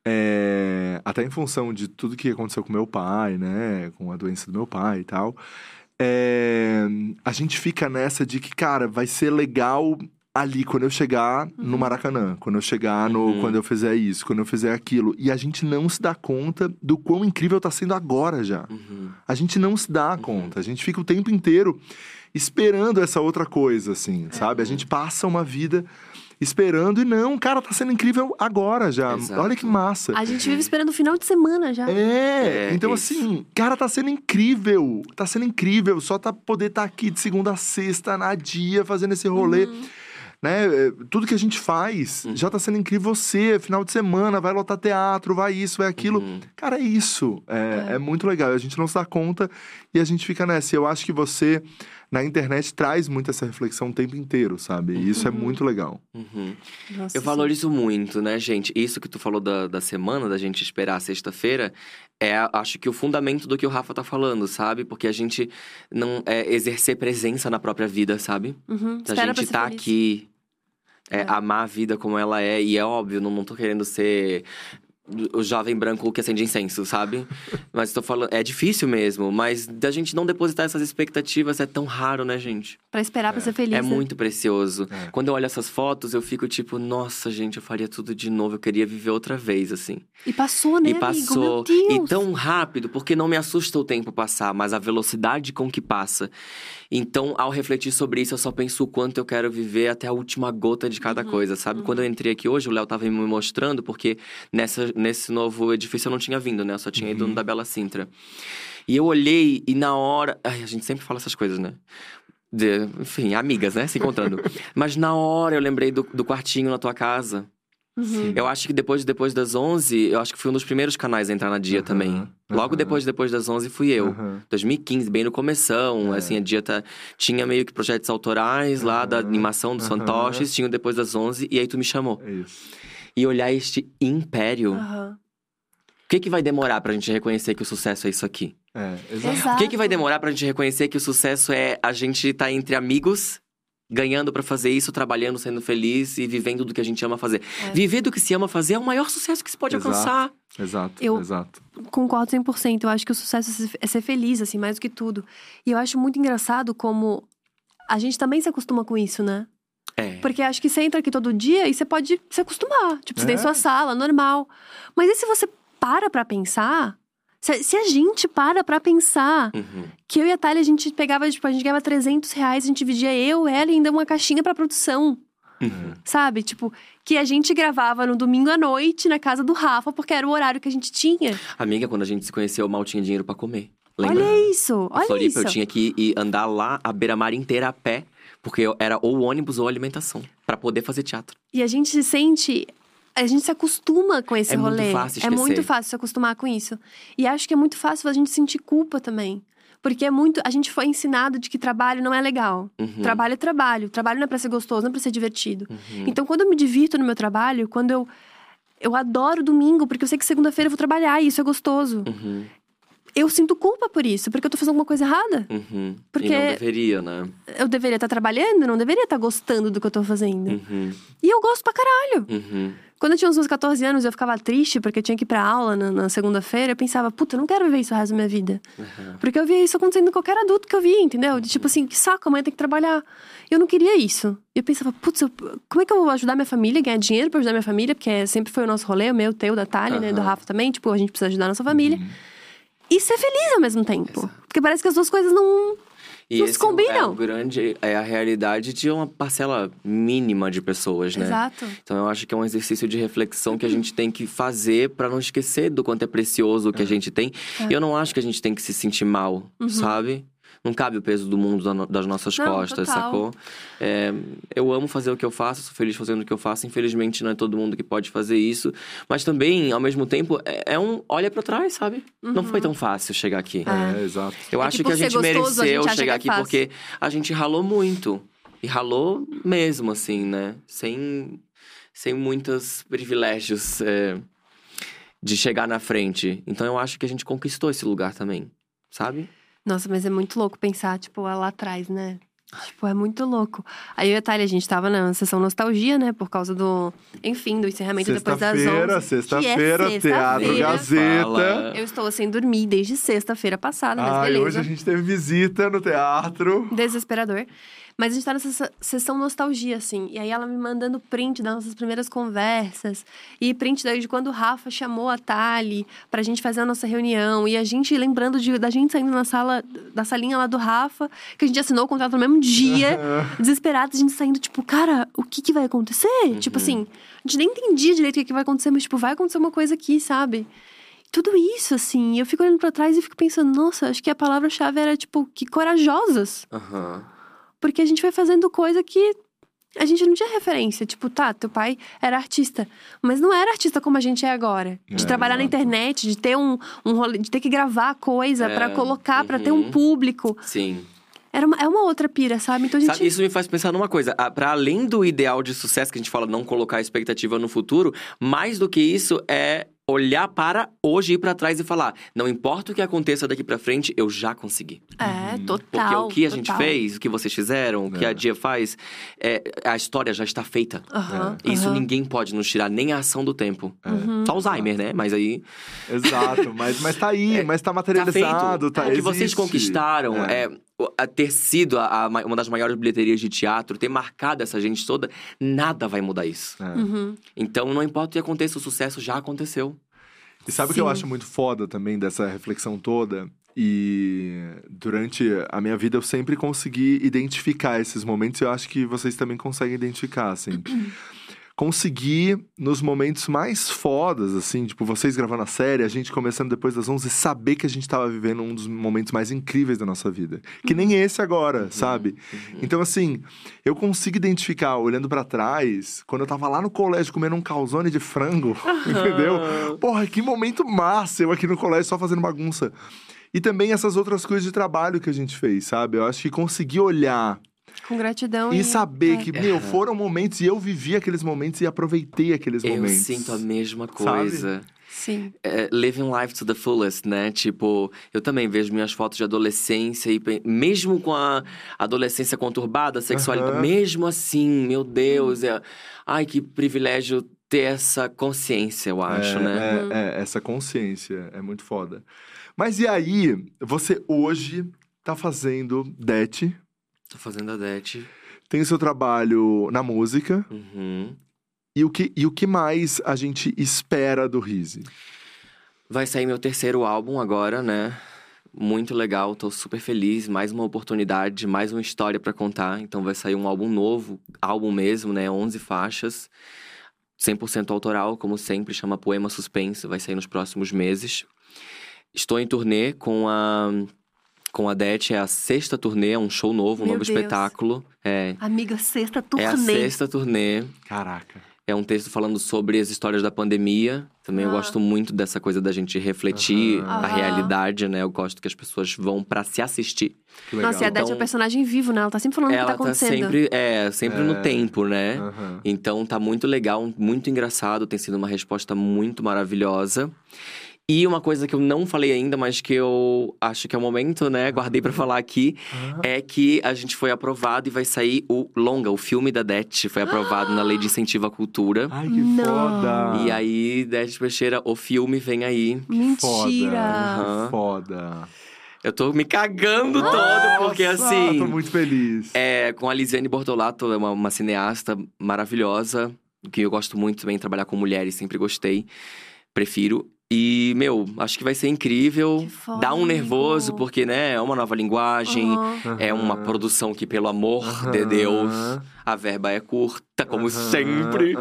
é... até em função de tudo que aconteceu com meu pai, né, com a doença do meu pai e tal, é... a gente fica nessa de que, cara, vai ser legal ali quando eu chegar no Maracanã, quando eu chegar no, Uhum. quando eu fizer isso, quando eu fizer aquilo, e a gente não se dá conta do quão incrível tá sendo agora já. Uhum. A gente não se dá conta. A gente fica o tempo inteiro esperando essa outra coisa, assim, sabe? A gente passa uma vida esperando e não, cara, tá sendo incrível agora já. Exato. Olha que massa. A gente vive esperando o final de semana já. É, É, então isso. assim, cara, tá sendo incrível. Tá sendo incrível só tá poder estar aqui de segunda a sexta, na dia, fazendo esse rolê. Uhum. Né? É, Tudo que a gente faz Uhum. já tá sendo incrível. Você, final de semana, vai lotar teatro, vai isso, vai aquilo. Uhum. Cara, é isso. É, É. é muito legal. A gente não se dá conta e a gente fica nessa. Eu acho que você, na internet, traz muito essa reflexão o tempo inteiro, sabe? E isso é Uhum. muito legal. Uhum. Nossa, Eu valorizo muito, né, gente? Isso que tu falou da, da semana, da gente esperar a sexta-feira, é, acho que o fundamento do que o Rafa tá falando, sabe? Porque a gente não é exercer presença na própria vida, sabe? Uhum. Pra gente ser tá feliz. aqui, é, É. amar a vida como ela é. E é óbvio, não, não tô querendo ser o jovem branco que acende incenso, sabe? mas tô falando, é difícil mesmo, mas da gente não depositar essas expectativas é tão raro, né, gente? Pra esperar pra ser feliz. É né? muito precioso. É. Quando eu olho essas fotos, eu fico tipo, nossa, gente, eu faria tudo de novo, eu queria viver outra vez, assim. E passou, né, e amigo? passou. Meu E tão rápido, porque não me assusta o tempo passar, mas a velocidade com que passa. Então, ao refletir sobre isso, eu só penso o quanto eu quero viver até a última gota de cada Uhum, coisa, sabe? Quando eu entrei aqui hoje, o Léo tava me mostrando, porque nessa, nesse novo edifício eu não tinha vindo, né? Eu só tinha ido no da Bela Sintra. E eu olhei e na hora. Ai, a gente sempre fala essas coisas, né? De- enfim, amigas, né? Se encontrando. Mas na hora eu lembrei do, do quartinho na tua casa. Uhum. Eu acho que depois, depois das 11, eu acho que fui um dos primeiros canais a entrar na Dia Aham, também. Logo aham. depois, depois das 11, fui eu. Aham. 2015, bem no começão, É. assim, a Dia tá, tinha meio que projetos autorais lá da animação dos fantoches, tinha o depois das 11, e aí tu me chamou. É isso. E olhar este império, o que que vai demorar pra gente reconhecer que o sucesso é isso aqui? É, exato. Exato. O que que vai demorar pra gente reconhecer que o sucesso é a gente estar entre amigos, ganhando pra fazer isso, trabalhando, sendo feliz e vivendo do que a gente ama fazer. É. Viver do que se ama fazer é o maior sucesso que se pode Exato. alcançar. Exato, Eu- exato. Concordo 100%. Eu acho que o sucesso é ser- é ser feliz, assim, mais do que tudo. E eu acho muito engraçado como a gente também se acostuma com isso, né? É. Porque acho que você entra aqui todo dia e você pode se acostumar. Tipo, você tem É. sua sala, normal. Mas e se você para pra pensar? Se, se a gente para pra pensar Uhum. que eu e a Thalia, a gente pegava, tipo, a gente ganhava 300 reais, a gente dividia eu, ela e ainda uma caixinha pra produção. Uhum. Sabe? Tipo, que a gente gravava no domingo à noite na casa do Rafa, porque era o horário que a gente tinha. Amiga, quando a gente se conheceu, eu mal tinha dinheiro pra comer. Lembra? Olha isso, olha Floripa, isso. eu tinha que ir andar lá a beira-mar inteira a pé, porque era ou ônibus ou alimentação, pra poder fazer teatro. E a gente se sente. A gente se acostuma com esse É muito rolê. fácil é muito fácil se acostumar com isso. E acho que é muito fácil a gente sentir culpa também. Porque é muito. A gente foi ensinado de que trabalho não é legal. Uhum. Trabalho é trabalho. Trabalho não é pra ser gostoso, não é pra ser divertido. Uhum. Então, quando eu me divirto no meu trabalho, quando eu. Eu adoro domingo, porque eu sei que segunda-feira eu vou trabalhar e isso é gostoso. Uhum. Eu sinto culpa por isso, porque eu tô fazendo alguma coisa errada. Uhum. Porque- E não deveria, né? Eu deveria estar trabalhando, não deveria estar gostando do que eu tô fazendo. Uhum. E eu gosto pra caralho. Uhum. Quando eu tinha uns meus 14 anos, eu ficava triste porque eu tinha que ir pra aula na, na segunda-feira. Eu pensava, puta, eu não quero viver isso o resto da minha vida. Uhum. Porque eu via isso acontecendo com qualquer adulto que eu via, entendeu? De tipo assim, que saco, amanhã tem que trabalhar. Eu não queria isso. E eu pensava, putz, eu- como é que eu vou ajudar minha família, ganhar dinheiro pra ajudar minha família? Porque sempre foi o nosso rolê, o meu, o teu, da Thalia, né? Do. Rafa também. Tipo, a gente precisa ajudar a nossa família. E ser feliz ao mesmo tempo. Porque parece que as duas coisas não. E Não se esse é o- é combinam. o grande, é a realidade de uma parcela mínima de pessoas, né? Exato. Então eu acho que é um exercício de reflexão que a gente tem que fazer pra não esquecer do quanto é precioso o que a gente tem. É. E eu não acho que a gente tem que se sentir mal, sabe? Não cabe o peso do mundo das nossas Uhum. Não, costas, total. sacou? É, eu amo fazer o que eu faço, sou feliz fazendo o que eu faço. Infelizmente, não é todo mundo que pode fazer isso. Mas também, ao mesmo tempo, é, é um olha pra trás, sabe? Não foi tão fácil chegar aqui. É, exato. Eu É acho que que, a gente gostoso, a mereceu gente acha chegar aqui é fácil. porque a gente ralou muito. E ralou mesmo, assim, né? Sem, sem muitos privilégios é, de chegar na frente. Então eu acho que a gente conquistou esse lugar também, sabe? Nossa, mas é muito louco pensar, tipo, lá atrás, né? Tipo, é muito louco. Aí eu e a Thalia, a gente tava na sessão nostalgia, né? Por causa do, enfim, do encerramento depois das 11. Sexta-feira, é sexta-feira, Teatro sexta-feira. Gazeta. Fala. Eu estou sem dormir desde sexta-feira passada, mas Ai, beleza. hoje a gente teve visita no teatro. Desesperador. Mas a gente tá nessa sessão nostalgia, assim. E aí ela me mandando print das nossas primeiras conversas. E print daí de quando o Rafa chamou a Tali pra gente fazer a nossa reunião. E a gente lembrando de, da gente saindo na sala, da salinha lá do Rafa, que a gente assinou o contrato no mesmo dia. desesperado, a gente saindo, tipo, cara, o que que vai acontecer? Tipo assim, a gente nem entendia direito o que, que vai acontecer, mas, tipo, vai acontecer uma coisa aqui, sabe? Tudo isso, assim, eu fico olhando pra trás e fico pensando, nossa, acho que a palavra-chave era, tipo, que corajosas. Aham. Porque a gente vai fazendo coisa que a gente não tinha referência. Tipo, tá, teu pai era artista. Mas não era artista como a gente é agora. De É, trabalhar na exato. internet, de ter um, um rolê, de ter que gravar coisa É, pra colocar, pra ter um uhum. público. Sim. Era uma, é uma outra pira, sabe? Então a gente. Sabe, isso me faz pensar numa coisa. Pra além do ideal de sucesso que a gente fala, não colocar expectativa no futuro, mais do que isso é olhar para hoje, ir pra trás e falar: não importa o que aconteça daqui pra frente, eu já consegui. É, Porque total. o que a gente total. fez, o que vocês fizeram, o que É. a Dia faz, é, a história já está feita. Aham, Isso aham. ninguém pode nos tirar, nem a ação do tempo. Uhum. Só Alzheimer, né? Mas aí. Exato, mas, mas tá aí, É, mas tá Tá materializado, feito. tá, o que vocês conquistaram É. ter sido a- a ma- uma das maiores bilheterias de teatro, ter marcado essa gente toda, nada vai mudar isso. É. Uhum. Então, não importa o que aconteça, o sucesso já aconteceu. E sabe o que eu acho muito foda também dessa reflexão toda? E durante a minha vida eu sempre consegui identificar esses momentos e eu acho que vocês também conseguem identificar, assim. conseguir, nos momentos mais fodas, assim, tipo, vocês gravando a série, a gente começando depois das 11, saber que a gente tava vivendo um dos momentos mais incríveis da nossa vida. Que nem esse agora, sabe? Então, assim, eu consigo identificar, olhando pra trás, quando eu tava lá no colégio comendo um calzone de frango, entendeu? Porra, que momento massa eu aqui no colégio só fazendo bagunça. E também essas outras coisas de trabalho que a gente fez, sabe? Eu acho que conseguir olhar Com gratidão. e saber é. que, meu, foram momentos e eu vivi aqueles momentos e aproveitei aqueles Eu momentos. sinto a mesma coisa. Sim. É, living life to the fullest, né? Tipo, eu também vejo minhas fotos de adolescência e mesmo com a adolescência conturbada, a sexualidade, mesmo assim, meu Deus, é... ai que privilégio ter essa consciência, eu acho, é, né? É, é, essa consciência é muito foda. Mas e aí, você hoje tá fazendo DET, Tô fazendo a DET. tem o seu trabalho na música, Uhum. e o que, e o que mais a gente espera do Rizzi? Vai sair meu terceiro álbum agora, né? Muito legal, tô super feliz. Mais uma oportunidade, mais uma história pra contar. Então vai sair um álbum novo, álbum mesmo, né? 11 faixas. 100% autoral, como sempre, chama Poema Suspense. Vai sair nos próximos meses. Estou em turnê com a com a Det, é a sexta turnê, é um show novo, um Meu novo Deus. espetáculo. É, Amiga, sexta é turnê. a sexta turnê. Caraca. É um texto falando sobre as histórias da pandemia. Também eu Ah. gosto muito dessa coisa da gente refletir Aham. a Aham. realidade, né? Eu gosto que as pessoas vão pra se assistir. Que legal. Nossa, e a Dete é Então- um personagem vivo, né? Ela tá sempre falando o que Ela tá tá acontecendo. sempre, é, sempre É. no tempo, né? Aham. Então tá muito legal, muito engraçado, tem sido uma resposta muito maravilhosa. E uma coisa que eu não falei ainda, mas que eu acho que é o momento, né? Guardei pra falar aqui, Ah. é que a gente foi aprovado e vai sair o longa, o filme da Det foi aprovado na Lei de Incentivo à Cultura. Ai, que Não. foda! E aí, Det Peixeira, o filme vem aí. Mentira! Aham. Foda. Eu tô me cagando todo, porque Nossa, assim. Tô muito feliz. É, com a Lisiane Bortolato, é uma, uma cineasta maravilhosa, que eu gosto muito também, trabalhar com mulheres, sempre gostei, prefiro. E, meu, acho que vai ser incrível. Foda, Dá um nervoso, porque, né, é uma nova linguagem, Aham. é uma produção que, pelo amor de Aham. Deus, a verba é curta, como Aham, sempre.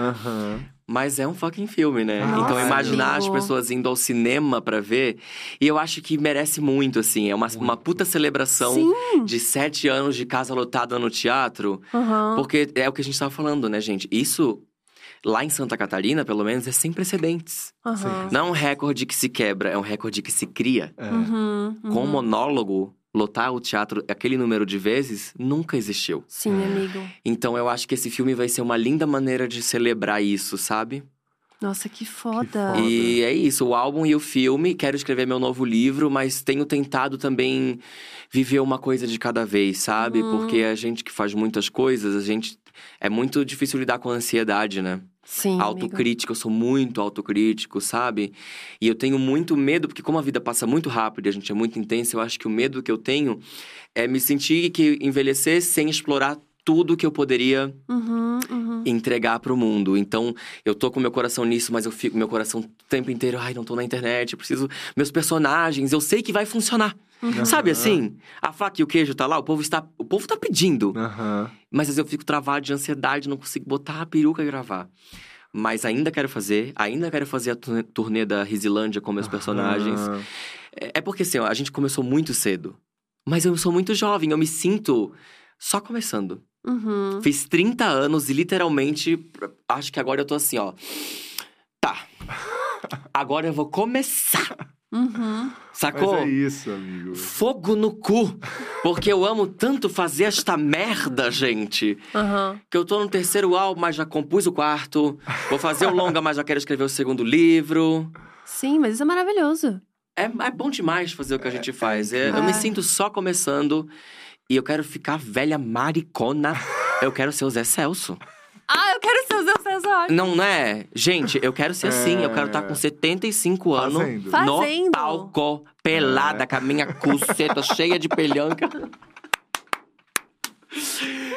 Mas é um fucking filme, né? Nossa, então imaginar as amigo. pessoas indo ao cinema pra ver. E eu acho que merece muito, assim. É uma, uma puta celebração Sim. de sete anos de casa lotada no teatro. Porque é o que a gente tava falando, né, gente? Isso, lá em Santa Catarina, pelo menos, é sem precedentes. Aham. Não é um recorde que se quebra, é um recorde que se cria. É. Uhum, Com um uhum. monólogo, lotar o teatro aquele número de vezes, nunca existiu. Sim, amigo. Então eu acho que esse filme vai ser uma linda maneira de celebrar isso, sabe? Nossa, que foda. foda. E é isso, o álbum e o filme. Quero escrever meu novo livro, mas tenho tentado também viver uma coisa de cada vez, sabe? Uhum. Porque a gente que faz muitas coisas, a gente. É muito difícil lidar com a ansiedade, né? Sim, amigo. Autocrítica, eu sou muito autocrítico, sabe? E eu tenho muito medo, porque como a vida passa muito rápido e a gente é muito intenso, eu acho que o medo que eu tenho é me sentir que envelhecer sem explorar tudo que eu poderia Uhum, uhum. entregar pro mundo. Então, eu tô com meu coração nisso, mas eu fico meu coração o tempo inteiro, ai, não tô na internet, eu preciso meus personagens, eu sei que vai funcionar. Uhum. Sabe assim? A faca e o queijo tá lá, o povo está, o povo tá pedindo, Aham. mas às vezes eu fico travado de ansiedade, não consigo botar a peruca e gravar. Mas ainda quero fazer, ainda quero fazer a turnê- da Risilândia com meus personagens. Aham. É é porque assim, ó, a gente começou muito cedo. Mas eu sou muito jovem, eu me sinto só começando. Uhum. Fiz 30 anos e literalmente acho que agora eu tô assim, ó. Tá. Agora eu vou começar. Uhum. Sacou? Mas é isso, amigo. Fogo no cu. Porque eu amo tanto fazer esta merda, gente. Aham. Que eu tô no terceiro álbum, mas já compus o quarto. Vou fazer o longa, mas já quero escrever o segundo livro. Sim, mas isso é maravilhoso. É, é bom demais fazer o que a gente faz. É, eu É. me sinto só começando. E eu quero ficar velha maricona. Eu quero ser o Zé Celso. Ah, eu quero ser o Zé César. Não, não é? Gente, eu quero ser assim. Eu quero estar com 75 anos Fazendo. Fa- no Fazendo. palco, pelada, com a minha cuceta cheia de pelhanca.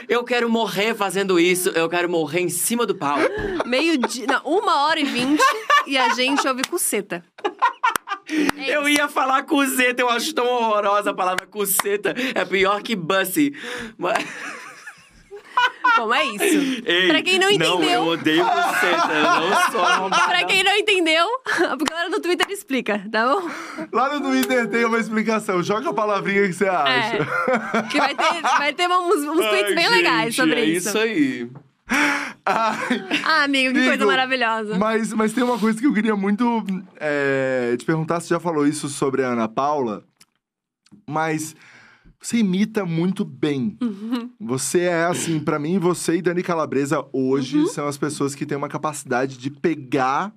Eu quero morrer fazendo isso. Eu quero morrer em cima do palco. Meio dia. Não, uma hora e vinte e a gente ouve cuceta. É Eu ia falar cuceta, eu acho tão horrorosa a palavra cuceta. É pior que bussy. Mas... como, é isso. Ei, Pra quem não entendeu. Não, eu odeio buceta. Eu não sou arrombada. Pra quem não entendeu, a galera do Twitter explica, tá bom? Lá no Twitter tem uma explicação. Joga a palavrinha que você acha. É. Que vai ter, vai ter uns, uns tweets Ai, bem legais gente, sobre é isso. isso aí. Ai, Ah, amigo, que coisa maravilhosa. Mas, mas tem uma coisa que eu queria muito é, te perguntar. Você já falou isso sobre a Ana Paula, mas você imita muito bem. Uhum. Você é assim, pra mim, você e Dani Calabresa hoje Uhum. são as pessoas que têm uma capacidade de pegar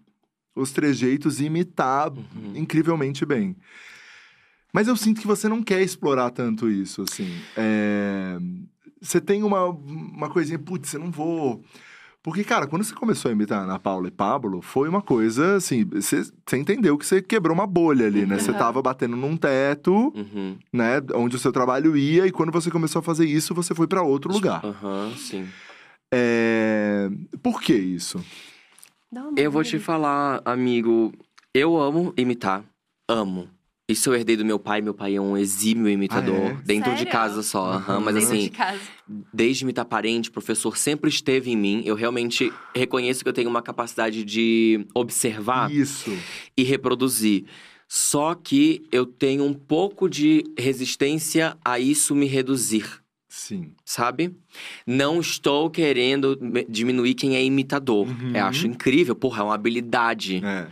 os trejeitos e imitar Uhum. incrivelmente bem. Mas eu sinto que você não quer explorar tanto isso, assim. É, Você tem uma, uma coisinha, putz, eu não vou. Porque, cara, quando você começou a imitar Ana Paula e Pablo, foi uma coisa assim. Você, você entendeu que você quebrou uma bolha ali, né? Você Uhum. tava batendo num teto, Uhum. né? Onde o seu trabalho ia, e quando você começou a fazer isso, você foi pra outro lugar. Aham, sim. É... Por que isso? Eu vou te falar, amigo. Eu amo imitar. Amo. Isso eu herdei do meu pai. Meu pai é um exímio imitador. Ah, é? Dentro de Sério? casa só. aham, Mas Dentro assim, de casa. desde imitar parente, professor sempre esteve em mim. Eu realmente reconheço que eu tenho uma capacidade de observar Isso. e reproduzir. Só que eu tenho um pouco de resistência a isso me reduzir, Sim. sabe? Não estou querendo diminuir quem é imitador. Uhum. Eu acho incrível, porra, é uma habilidade. É.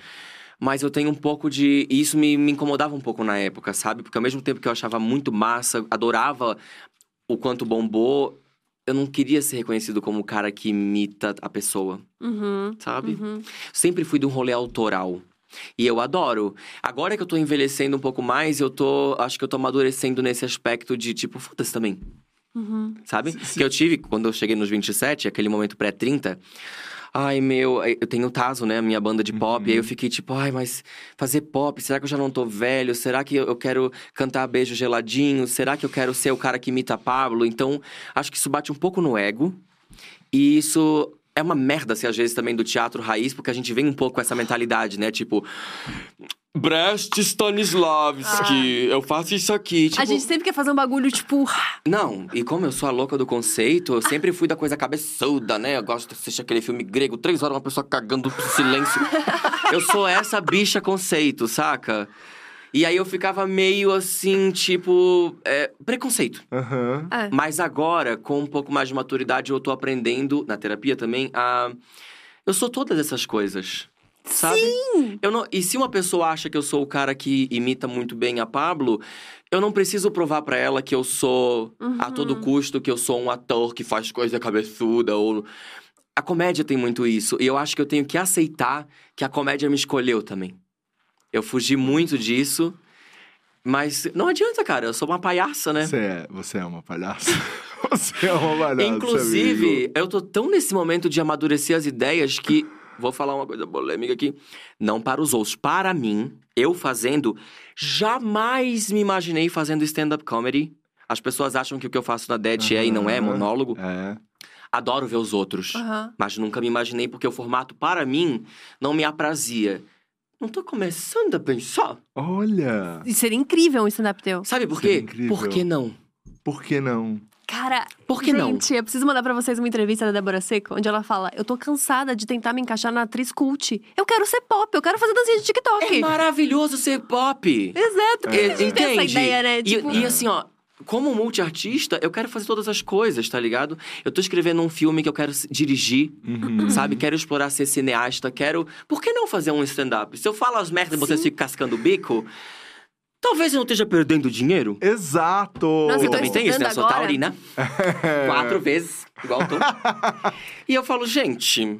Mas eu tenho um pouco de. e Isso me, me incomodava um pouco na época, sabe? Porque ao mesmo tempo que eu achava muito massa, adorava o quanto bombou, eu não queria ser reconhecido como o cara que imita a pessoa, Uhum, sabe? uhum. Sempre fui de um rolê autoral. E eu adoro. Agora que eu tô envelhecendo um pouco mais, eu tô. Acho que eu tô amadurecendo nesse aspecto de tipo, foda-se também. Uhum. Sabe? Se- Que eu tive quando eu cheguei nos 27, aquele momento pré-30. Ai, meu, eu tenho o Tazo, né? A minha banda de pop. Uhum. E aí eu fiquei tipo, ai, mas fazer pop, será que eu já não tô velho? Será que eu quero cantar beijo geladinho? Será que eu quero ser o cara que imita Pablo? Então, acho que isso bate um pouco no ego. E isso é uma merda, assim, às vezes também do teatro raiz, porque a gente vem um pouco com essa mentalidade, né? Tipo. Brest Stanislavski, eu faço isso aqui. Tipo, A gente sempre quer fazer um bagulho, tipo... não, e como eu sou a louca do conceito, eu sempre fui da coisa cabeçuda, né? Eu gosto de assistir aquele filme grego, três horas, uma pessoa cagando pro silêncio. eu sou essa bicha conceito, saca? E aí eu ficava meio assim, tipo, é, preconceito. Aham. É. Mas agora, com um pouco mais de maturidade, eu tô aprendendo, na terapia também, a. Eu sou todas essas coisas. Sabe? Sim! Eu não... E se uma pessoa acha que eu sou o cara que imita muito bem a Pablo, eu não preciso provar pra ela que eu sou a todo custo, que eu sou um ator que faz coisa cabeçuda ou. A comédia tem muito isso. E eu acho que eu tenho que aceitar que a comédia me escolheu também. Eu fugi muito disso. Mas não adianta, cara. Eu sou uma palhaça, né? Você, é, você é uma palhaça. você é uma palhaça. amigo. Inclusive, eu tô tão nesse momento de amadurecer as ideias que. Vou falar uma coisa polêmica aqui. Não para os outros. Para mim, eu fazendo, jamais me imaginei fazendo stand-up comedy. As pessoas acham que o que eu faço na Dead é e não é monólogo. É. Adoro ver os outros. Aham. Mas nunca me imaginei porque o formato, para mim, não me aprazia. Não tô começando a pensar. Olha, E seria incrível um stand-up teu. Sabe por quê? Por que não? por que não? Cara, Por que não? gente, eu preciso mandar pra vocês uma entrevista da Débora Seco, onde ela fala: Eu tô cansada de tentar me encaixar na atriz cult. Eu quero ser pop, eu quero fazer dancinha de TikTok. É maravilhoso ser pop. Exato, porque a É, gente tem essa entende? ideia, né? E- Tipo, E, assim, ó, como multiartista, eu quero fazer todas as coisas, tá ligado? Eu tô escrevendo um filme que eu quero dirigir, Uhum. sabe? Quero explorar ser cineasta, quero. Por que não fazer um stand-up? Se eu falo as merdas e vocês ficam cascando o bico, talvez eu não esteja perdendo dinheiro. Exato! Nossa, tô também tenho isso, né? Eu sou taurina. Quatro vezes, igual tu. e eu falo, gente,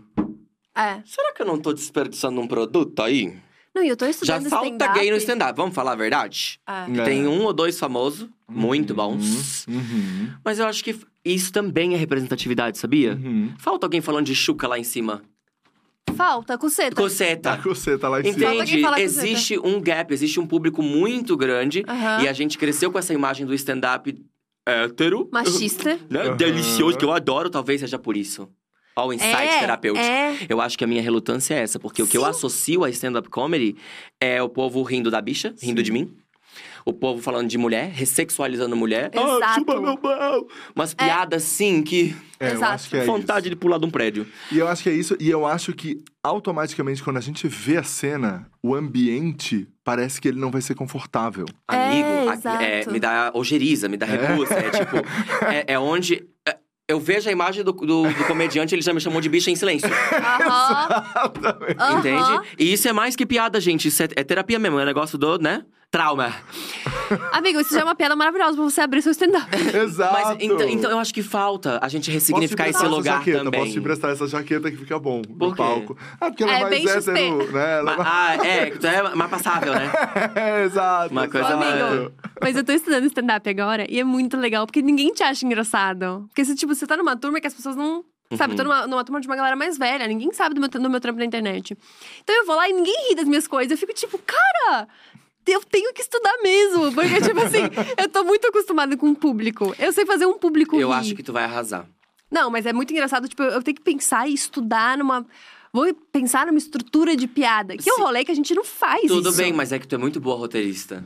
É. será que eu não tô desperdiçando um produto aí? Não, e eu tô Já estudando falta stand-up. gay no stand-up, vamos falar a verdade? É. É. Tem um ou dois famosos, muito bons. Uhum. Mas eu acho que isso também é representatividade, sabia? Uhum. Falta alguém falando de chuca lá em cima. Falta, coceta. Coceta. você, tá lá em Falta cima. Entende? coceta. Existe um gap, existe um público muito grande. E a gente cresceu com essa imagem do stand-up hétero. Machista. Né? Delicioso, que eu adoro, talvez seja por isso. Ó, o insight é, terapêutico. É. Eu acho que a minha relutância é essa, porque o que eu Sim. associo a stand-up comedy é o povo rindo da bicha, rindo Sim. de mim. O povo falando de mulher, ressexualizando mulher. Exato. Ah, chupa meu pau. Umas piadas assim que. É, eu Exato. acho que é vontade de pular de um prédio. isso. E eu acho que é isso. E eu acho que automaticamente, quando a gente vê a cena, o ambiente parece que ele não vai ser confortável. É, Amigo, a- exato. é, me dá ojeriza, me dá repulsa. É, tipo, é, é onde. Eu vejo a imagem do, do, do comediante, ele já me chamou de bicha em silêncio. Aham. Entende? E isso é mais que piada, gente. Isso é, é terapia mesmo, é um negócio do, né? Trauma. Amigo, isso já é uma piada maravilhosa pra você abrir seu stand-up. Exato! Mas então, então eu acho que falta a gente ressignificar esse lugar jaqueta, também. Posso te emprestar essa jaqueta que fica bom Por no quê? palco. Ah, porque ela É é mais XP. né? Ela Ma- ah, é, tu é mais passável, né? é, exato. Uma coisa Amigo, mas eu tô estudando stand-up agora e é muito legal, porque ninguém te acha engraçado. Porque se, tipo, você tá numa turma que as pessoas não. Sabe, eu tô numa, numa turma de uma galera mais velha, ninguém sabe do meu, do meu trampo na internet. Então eu vou lá e ninguém ri das minhas coisas. Eu fico tipo, cara, eu tenho que estudar mesmo. Porque, tipo assim, eu tô muito acostumada com o público. Eu sei fazer um público Eu rir. acho que tu vai arrasar. Não, mas é muito engraçado, tipo, eu tenho que pensar e estudar numa. Vou pensar numa estrutura de piada. Que é um rolê que a gente não faz. Tudo isso. bem, mas é que tu é muito boa roteirista.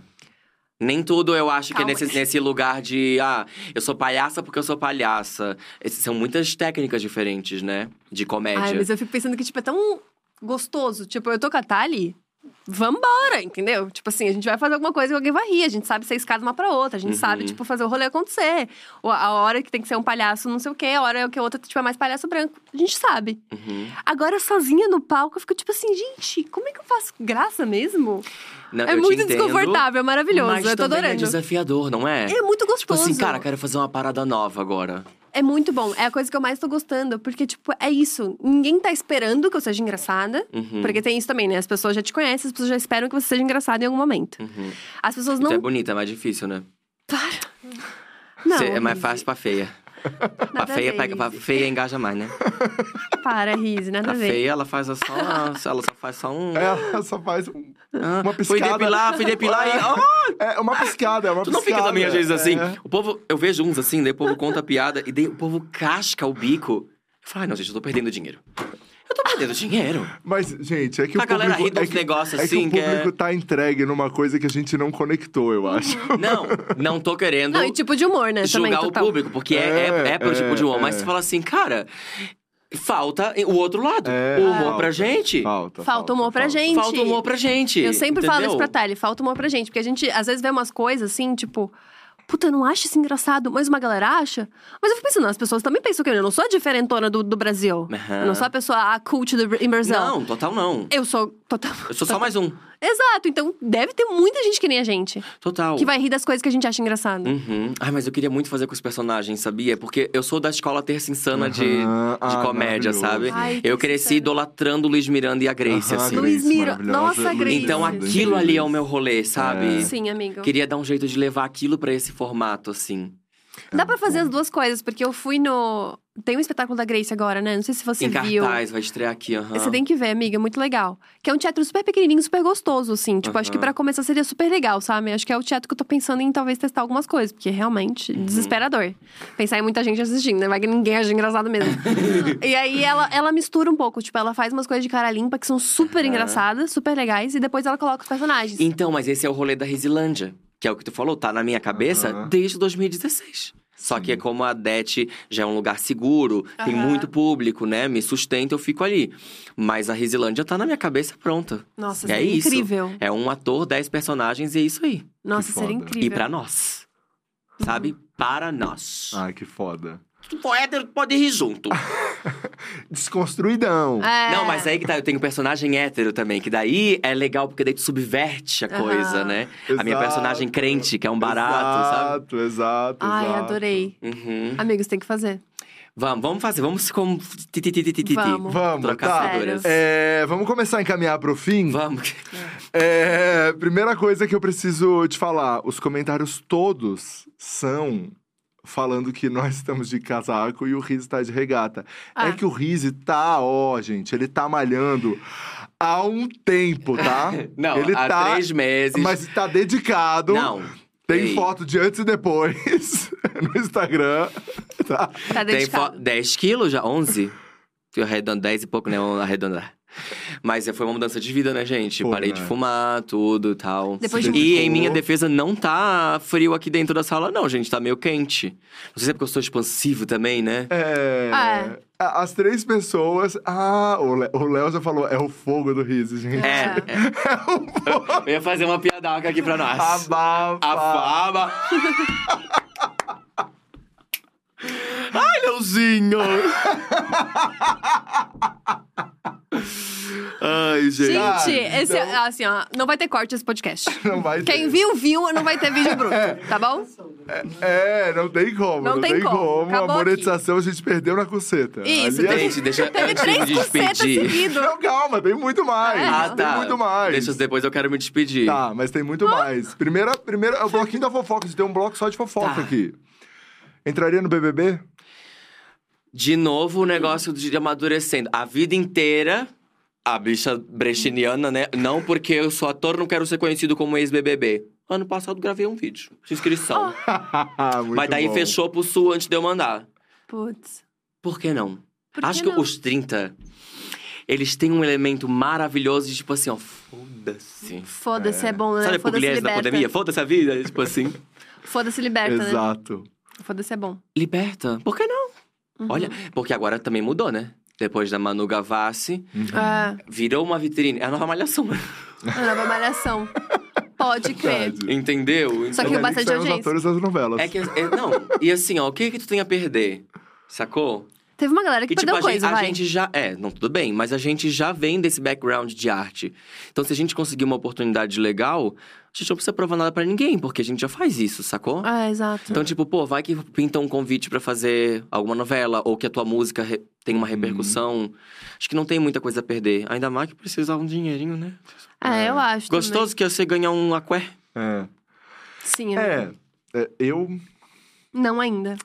Nem tudo eu acho que é Calma. nesse, nesse lugar de, ah, eu sou palhaça porque eu sou palhaça. Esses são muitas técnicas diferentes, né? De comédia. Ai, mas eu fico pensando que, tipo, é tão gostoso. Tipo, eu tô com a Thali, vambora, entendeu? Tipo assim, a gente vai fazer alguma coisa e alguém vai rir. A gente sabe ser escada uma pra outra. A gente Uhum. sabe, tipo, fazer o rolê acontecer. A hora que tem que ser um palhaço não sei o quê. A hora que a outra, tipo, é mais palhaço branco. A gente sabe. Uhum. Agora, sozinha no palco, eu fico tipo assim, gente, como é que eu faço graça mesmo? Não, é muito entendo, desconfortável, é maravilhoso. Mas eu tô também adorando. é desafiador, não é? É muito Tipo gostoso. assim, cara, quero fazer uma parada nova agora. É muito bom. É a coisa que eu mais tô gostando. Porque, tipo, é isso. Ninguém tá esperando que eu seja engraçada. Uhum. Porque tem isso também, né? As pessoas já te conhecem, as pessoas já esperam que você seja engraçada em algum momento. Uhum. As pessoas Tu não. é bonita, é mais difícil, né? Para. Não. É mais fácil pra feia. A feia, pega, pra feia engaja mais, né? Para, Rize, nada A a ver. feia, ela faz só. Ela só faz só um. Ela só faz um- Ah, uma Fui piscada. depilar, fui depilar e. Oh, É uma piscada, é uma Tu não piscada. fica também, às vezes, assim. É. O povo, eu vejo uns assim, daí o povo conta a piada e daí o povo casca o bico. Eu falo, ai, não, gente, eu tô perdendo dinheiro. Eu tô perdendo dinheiro. Mas, gente, é que A o galera público... ri é dos que, negócios é assim, que que o é- público tá entregue numa coisa que a gente não conectou, eu acho. Não, não tô querendo Não, e tipo de humor, né? também, julgar o total. público, porque é, é, É, é pelo tipo de humor. é, Mas é. você fala assim, cara, falta o outro lado. É, o humor falta, pra gente. Falta, Falta humor pra gente. Falta humor pra gente. Eu sempre falo entendeu? isso pra Thali, falta humor pra gente. Porque a gente, às vezes, vê umas coisas assim, tipo... Puta, não acho isso engraçado, mas uma galera acha. Mas eu fico pensando, as pessoas também pensam que eu não sou a diferentona do, do Brasil. Aham. Eu não sou a pessoa, a cult do, em Brasil. Não, total não. Eu sou total. Eu sou só mais um. Exato, então deve ter muita gente que nem a gente. Total. Que vai rir das coisas que a gente acha engraçado. Uhum. Ai, mas eu queria muito fazer com os personagens, sabia? Porque eu sou da escola terça insana de, Aham. de Ah, comédia, sabe? Ai, eu cresci idolatrando o Luiz Miranda e a Grace, Aham, assim. Grace, Luiz maravilhosa. Nossa, Grace. Então aquilo ali é o meu rolê, sabe? É. Sim, amigo. Queria dar um jeito de levar aquilo pra esse formato, assim. Dá pra fazer as duas coisas, porque eu fui no. Tem um espetáculo da Grace agora, né? Não sei se você em viu. cartaz, vai estrear aqui, aham. Você tem que ver, amiga, é muito legal. Que é um teatro super pequenininho, super gostoso, assim. Tipo, acho que pra começar seria super legal, sabe? Acho que é o teatro que eu tô pensando em talvez testar algumas coisas, porque é realmente Uhum. desesperador. Pensar em muita gente assistindo, né? Vai que ninguém acha engraçado mesmo. e aí ela, ela mistura um pouco, tipo, ela faz umas coisas de cara limpa que são super Aham. engraçadas, super legais, e depois ela coloca os personagens. Então, mas esse é o rolê da Risilândia. Que é o que tu falou, tá na minha cabeça desde 2016. Só que é como a Det já é um lugar seguro, tem Aham. muito público, né? Me sustenta, eu fico ali. Mas a Risilândia tá na minha cabeça pronta. Nossa, é seria isso. incrível. É um ator, dez personagens e é isso aí. Nossa, seria incrível. E pra nós. Sabe? Para nós. Ai, que foda. Se for hétero, pode rir junto. Desconstruidão. É. Não, mas aí que tá, eu tenho um personagem hétero também, que daí é legal, porque daí tu subverte a coisa, né? A minha Exato. personagem crente, que é um barato, sabe? Exato, exato, Ai, exato. adorei. Uhum. Amigos, tem que fazer. Vamos, vamos fazer, vamos como. ti, ti, ti, ti, ti, ti. Vamos. Vamos, tá. É, vamos começar a encaminhar pro fim. Vamos. É, primeira coisa que eu preciso te falar: os comentários todos são falando que nós estamos de casaco e o Riz tá de regata. Ah. É que o Riz tá, ó, gente, ele tá malhando há um tempo, tá? Não, ele há tá, três meses. Mas tá dedicado. Não. Tem Ei. foto de antes e depois no Instagram, tá? Tá Tem dedicado. 10 quilos já? 11? Fui arredondando 10 e pouco, né? Arredondar. Mas é, foi uma mudança de vida, né, gente? Pô, Parei né? de fumar, tudo tal. Depois de- E em minha defesa, não tá frio aqui dentro da sala, não, gente. Tá meio quente. Não sei se é porque eu sou expansivo também, né? É. É. a- As três pessoas. Ah, o o Léo já falou, é o fogo do riso, gente. É. é. Eu ia fazer uma piadaca aqui pra nós. Abafa. A fama. Ai, Leozinho! Ai, gente. Ah, Gente, esse, então- assim, ó, não vai ter corte esse podcast. Não vai ter. Quem viu, viu, não vai ter vídeo bruto, tá bom? É, não tem como. Não Não, tem tem, como. como. A monetização a gente perdeu na cuceta. Isso, Ali Gente, deixa- teve de três me cucetas despedir. seguidos. Não, calma, tem muito mais. Ah, Tem muito mais. Deixa depois eu quero me despedir. Tá, mas tem muito mais. Primeira, primeira, é o bloquinho da fofoca. A gente tem um bloco só de fofoca Tá. aqui. Entraria no BBB? De novo, o negócio de amadurecendo. A vida inteira, a bicha brechiniana, né? Não porque eu sou ator, não quero ser conhecido como ex-BBB. Ano passado gravei um vídeo de inscrição. Muito Mas daí bom. fechou pro sul antes de eu mandar. Putz. Por que não? Por Acho que que não? os 30, eles têm um elemento maravilhoso de tipo assim, ó, foda-se. Foda-se, é. bom, né? Sabe a Foda-se, da liberta. pandemia? Foda-se a vida, tipo assim. Foda-se, liberta, né? Exato. Foda-se, é bom. Liberta. Por que não? Uhum. Olha, porque agora também mudou, né? Depois da Manu Gavassi, É, virou uma vitrine. É a nova malhação. a nova malhação. Pode crer. Verdade. Entendeu? Só que Então, o bastante são os audiência. atores das novelas. É que. é- não, e assim, ó, o que que tu tem a perder? Sacou? Teve uma galera que E tipo, perdeu a, gente, coisa, a vai. gente já. É, não, tudo bem, mas a gente já vem desse background de arte. Então, se a gente conseguir uma oportunidade legal, a gente não precisa provar nada pra ninguém, porque a gente já faz isso, sacou? É, exato. Então, tipo, pô, vai que pinta um convite pra fazer alguma novela, ou que a tua música re- tem uma repercussão. Acho que não tem muita coisa a perder. Ainda mais que precisar um dinheirinho, né? É, eu acho também. Gostoso que você ganhar um aqué. É. Sim, é. É, é, eu. Não ainda.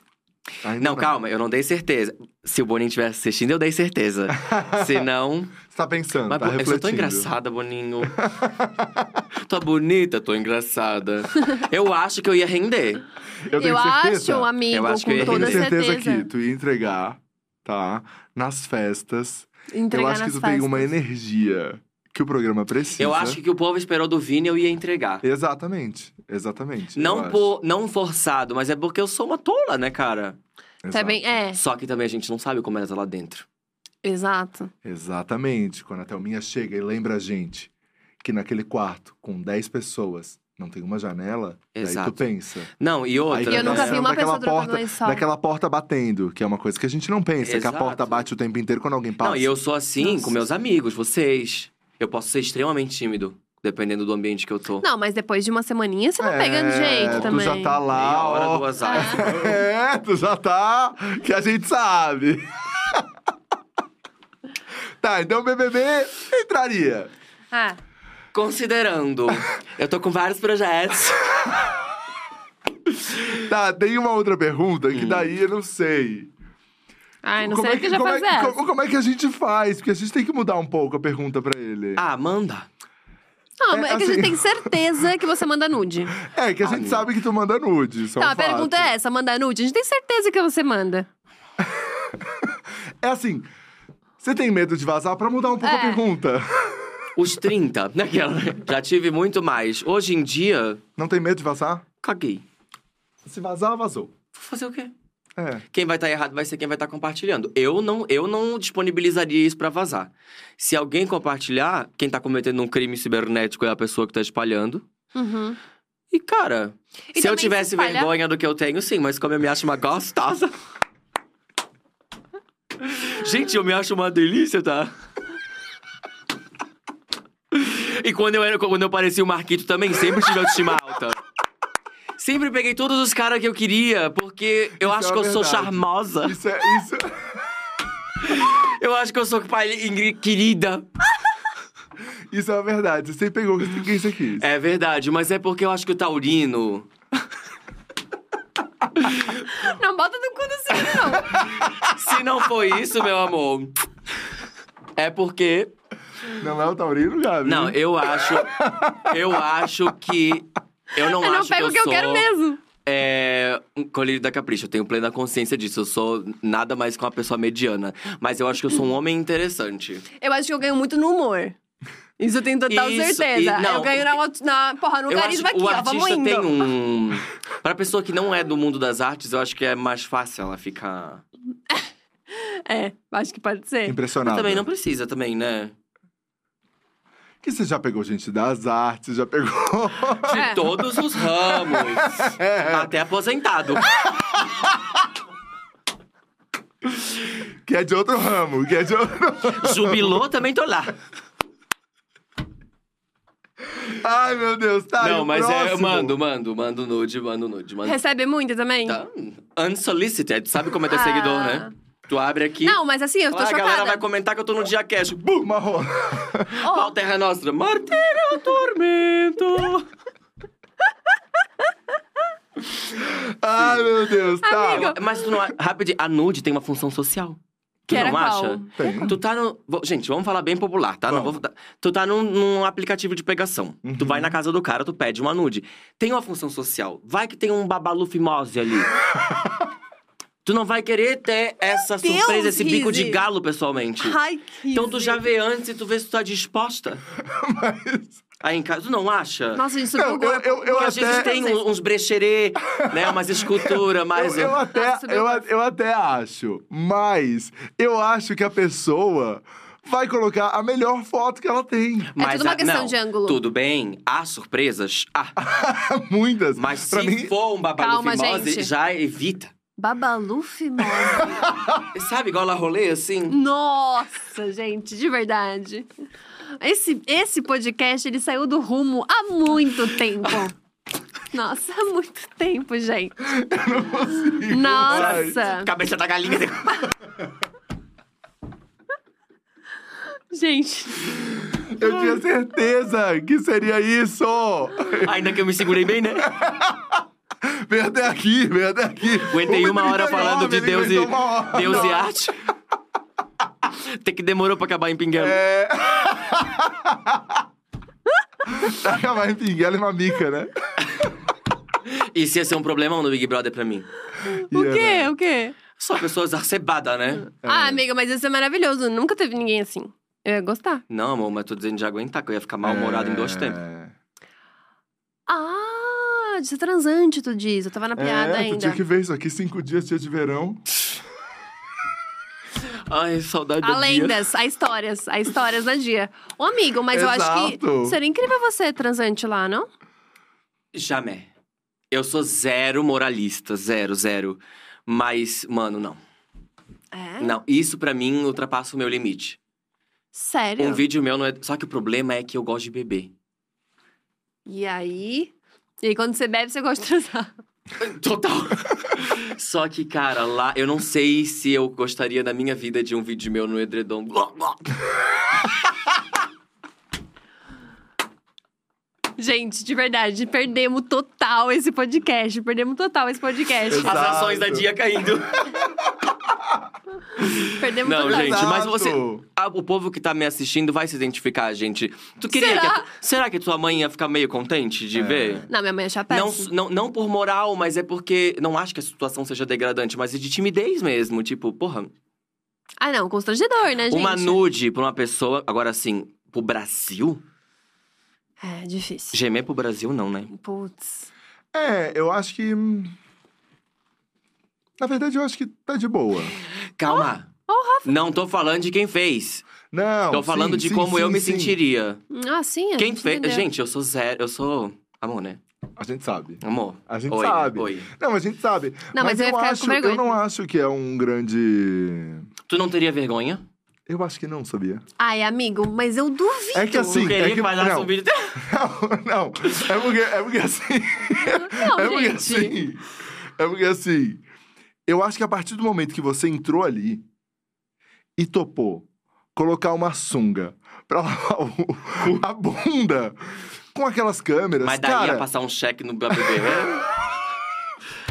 Ainda Não, calma, eu não dei certeza. Se o Boninho estivesse assistindo, eu dei certeza. Se não. Você tá pensando, Mas tá eu refletindo. sou tão engraçada, Boninho. tô bonita, tô engraçada. Eu acho que eu ia render. Eu tenho Eu certeza. acho, amigo, Eu acho que eu ia Eu toda tenho certeza, certeza. que tu ia entregar, tá? Nas festas. Entregar eu acho que tu festas. tem uma energia que o programa precisa. Eu acho que o povo esperou do Vini, eu ia entregar. Exatamente, exatamente. Não, por, não forçado, mas é porque eu sou uma tola, né, cara? Tá bem, Exato. é, Só que também a gente não sabe como é tá lá dentro. exato. Exatamente. Quando a Thelminha chega e lembra a gente que naquele quarto, com 10 pessoas, não tem uma janela, Exato. daí tu pensa. Não, e outra. Aí E eu nunca vi uma daquela pessoa trocando porta. Daquela porta batendo, que é uma coisa que a gente não pensa, que a Exato. porta bate o tempo inteiro quando alguém passa. Não, e eu sou assim Nossa. com meus amigos, vocês. Eu posso ser extremamente tímido, dependendo do ambiente que eu tô. Não, mas depois de uma semaninha você vai É, pegando jeito tu também. já tá lá, Meia hora, ó. duas horas. É, tu já tá. Que a gente sabe. tá, então o BBB entraria. Ah, Considerando, eu tô com vários projetos. Tá, tem uma outra pergunta Hum. que daí eu não sei. Ai, não como sei é o que já como faz é, como, como é que a gente faz? Porque a gente tem que mudar um pouco a pergunta pra ele. Ah, manda. Não, É, é, que a assim- gente tem certeza que você manda nude. É, que a gente Ah, sabe que tu manda nude. Isso é Tá, um a pergunta fato. é essa, manda nude? A gente tem certeza que você manda. É assim. Você tem medo de vazar pra mudar um pouco a É. pergunta? Os 30, naquela. Já tive muito mais. Hoje em dia, Não tem medo de vazar? caguei. Se vazar, vazou. Vou fazer o quê? É. Quem vai estar errado vai ser quem vai estar compartilhando. Eu não, eu não disponibilizaria isso pra vazar. Se alguém compartilhar, quem tá cometendo um crime cibernético é a pessoa que tá espalhando. Uhum. E, cara, E se eu tivesse se espalha- vergonha do que eu tenho, sim, mas como eu me acho uma gostosa. Gente, eu me acho uma delícia, tá? E quando eu, era, quando eu parecia o Marquito também, sempre tive autoestima alta. Sempre peguei todos os caras que eu queria, porque eu Isso acho é que eu uma sou verdade. charmosa. Isso é. Isso... Eu acho que eu sou pai querida. Isso é uma verdade. Você pegou o que ninguém você quis. É verdade, mas é porque eu acho que o taurino. Não bota no cu do signo, não. Se não foi isso, meu amor. É porque. Não é o Taurino, Gabi? Não, eu acho. Eu acho que. Eu não Eu não acho pego o que que eu eu sou. quero mesmo. é, um colírio da Capricho. Eu tenho plena consciência disso. Eu sou nada mais que uma pessoa mediana. Mas eu acho que eu sou um homem interessante. Eu acho que eu ganho muito no humor. Isso eu tenho total Isso, certeza. e- não, eu ganho na, na, porra, no eu carisma aqui, que o ó. Vamos artista indo. tem um. Pra pessoa que não é do mundo das artes, eu acho que é mais fácil ela ficar. É, acho que pode ser. Mas Impressionado. também não precisa, também, né? Que você já pegou gente das artes, já pegou. De É. todos os ramos. Até aposentado. que é de outro ramo, que é de outro. Jubilou, também tô lá. Ai, meu Deus, tá. não, mas é. Eu próximo? mando, mando, mando nude, mando nude. Mando... Recebe muito também? Tá. Unsolicited, sabe como é ter Ah. seguidor, né? Tu abre aqui. Não, mas assim, eu tô Ah, a galera chocada. vai comentar que eu tô no dia cash. Bum! Ó, Pau Terra Nostra. Martírio Tormento. Ai, meu Deus, tá. Amigo. Mas tu não. Rapidinho, a nude tem uma função social. Tu Que era não acha? Tem. Tu tá no. Gente, vamos falar bem popular, tá? Não vou- Tu tá num, num aplicativo de pegação. Tu Uhum. vai na casa do cara, tu pede uma nude. Tem uma função social. Vai que tem um babalu fimose ali. tu não vai querer ter essa Deus, surpresa, esse bico de Rizzi. galo, pessoalmente. Ai, que Então tu já vê antes e tu vê se tu tá disposta. Mas. Aí em casa, tu não acha? Nossa, gente, Não, eu- eu- eu Porque às vezes até- tem um- uns brecherê, né? Umas esculturas mais. Eu, eu até, Nossa, eu, eu até acho, mas eu acho que a pessoa vai colocar a melhor foto que ela tem. Mas tudo uma a- questão não, de ângulo. Tudo bem, há surpresas? Ah, Muitas. mas pra se mim, for um babalu Calma, fimose, gente. já evita. Babalu fimose. Sabe, igual a rolê, assim? Nossa, gente, de verdade. Esse, esse podcast, ele saiu do rumo há muito tempo. Nossa, há muito tempo, gente. Nossa. Cabeça da galinha. Gente, eu tinha certeza que seria isso. Ainda que eu me segurei bem, né? Vem até aqui, vem até aqui. Aguentei uma hora 1,39, falando de Deus e, uma. Deus e arte. Até que demorou pra acabar em Pinguelo. É. Acabar em pinguela e mamica, né? Isso ia ser um problemão no Big Brother pra mim. o Ia, quê? né? O quê? Só pessoas arcebadas, né? Ah, amiga, mas isso é maravilhoso. Nunca teve ninguém assim. Eu ia gostar. Não, amor, mas tô dizendo de aguentar, que eu ia ficar mal-humorado em dois tempos. É. De ser transante, tu diz. Eu tava na piada é, tu ainda. tinha que ver isso aqui, cinco dias, dia de verão. Ai, saudade da Há Bia. lendas, há histórias, há histórias da dia. Ô, amigo, mas eu acho que Exato. seria incrível você transante lá, não? Jamais. Eu sou zero moralista, zero, zero. Mas, mano, não. É? Não, isso pra mim ultrapassa o meu limite. Sério? Um vídeo meu não é. Só que o problema é que eu gosto de beber. E aí? E aí, quando você bebe, você gosta de transar. Total. Só que, cara, lá eu não sei se eu gostaria da minha vida de um vídeo meu no edredom. Gente, de verdade, perdemos total esse podcast. Perdemos total esse podcast. Exato. As ações da dia caindo. Perdemos Não, gente, mas você. Ah, o povo que tá me assistindo vai se identificar, gente. Tu queria Será? que. a tu- será que tua mãe ia ficar meio contente de É. ver? Não, minha mãe acha Não, péssimo. não, não por moral, mas é porque. Não acho que a situação seja degradante, mas é de timidez mesmo. Tipo, porra, Ah, não, constrangedor, né, gente? uma nude pra uma pessoa. Agora, assim, pro Brasil? É, difícil. Gemer pro Brasil, não, né? Putz. É, eu acho que. hum, Na verdade, eu acho que tá de boa. Calma. Não tô falando de quem fez. Não. tô falando sim, de sim, como eu sim, me sim. sentiria. Ah, sim, a Quem gente fez. entendeu. Gente, eu sou zero. Eu sou. Amor, né? A gente sabe. Amor. A gente Oi, sabe. Oi. Não, a gente sabe. Não, mas eu ia eu com acho, eu não acho que é um grande. Tu não teria vergonha? Eu acho que não, sabia? Ai, amigo, mas eu duvido. É que assim- Tu queria é que falasse não. vídeo. Não, não. É porque, é porque assim. Não, é porque gente. assim. É porque assim. Eu acho que a partir do momento que você entrou ali e topou colocar uma sunga pra lavar o- a bunda com aquelas câmeras, Mas daí cara. ia passar um cheque no BBB.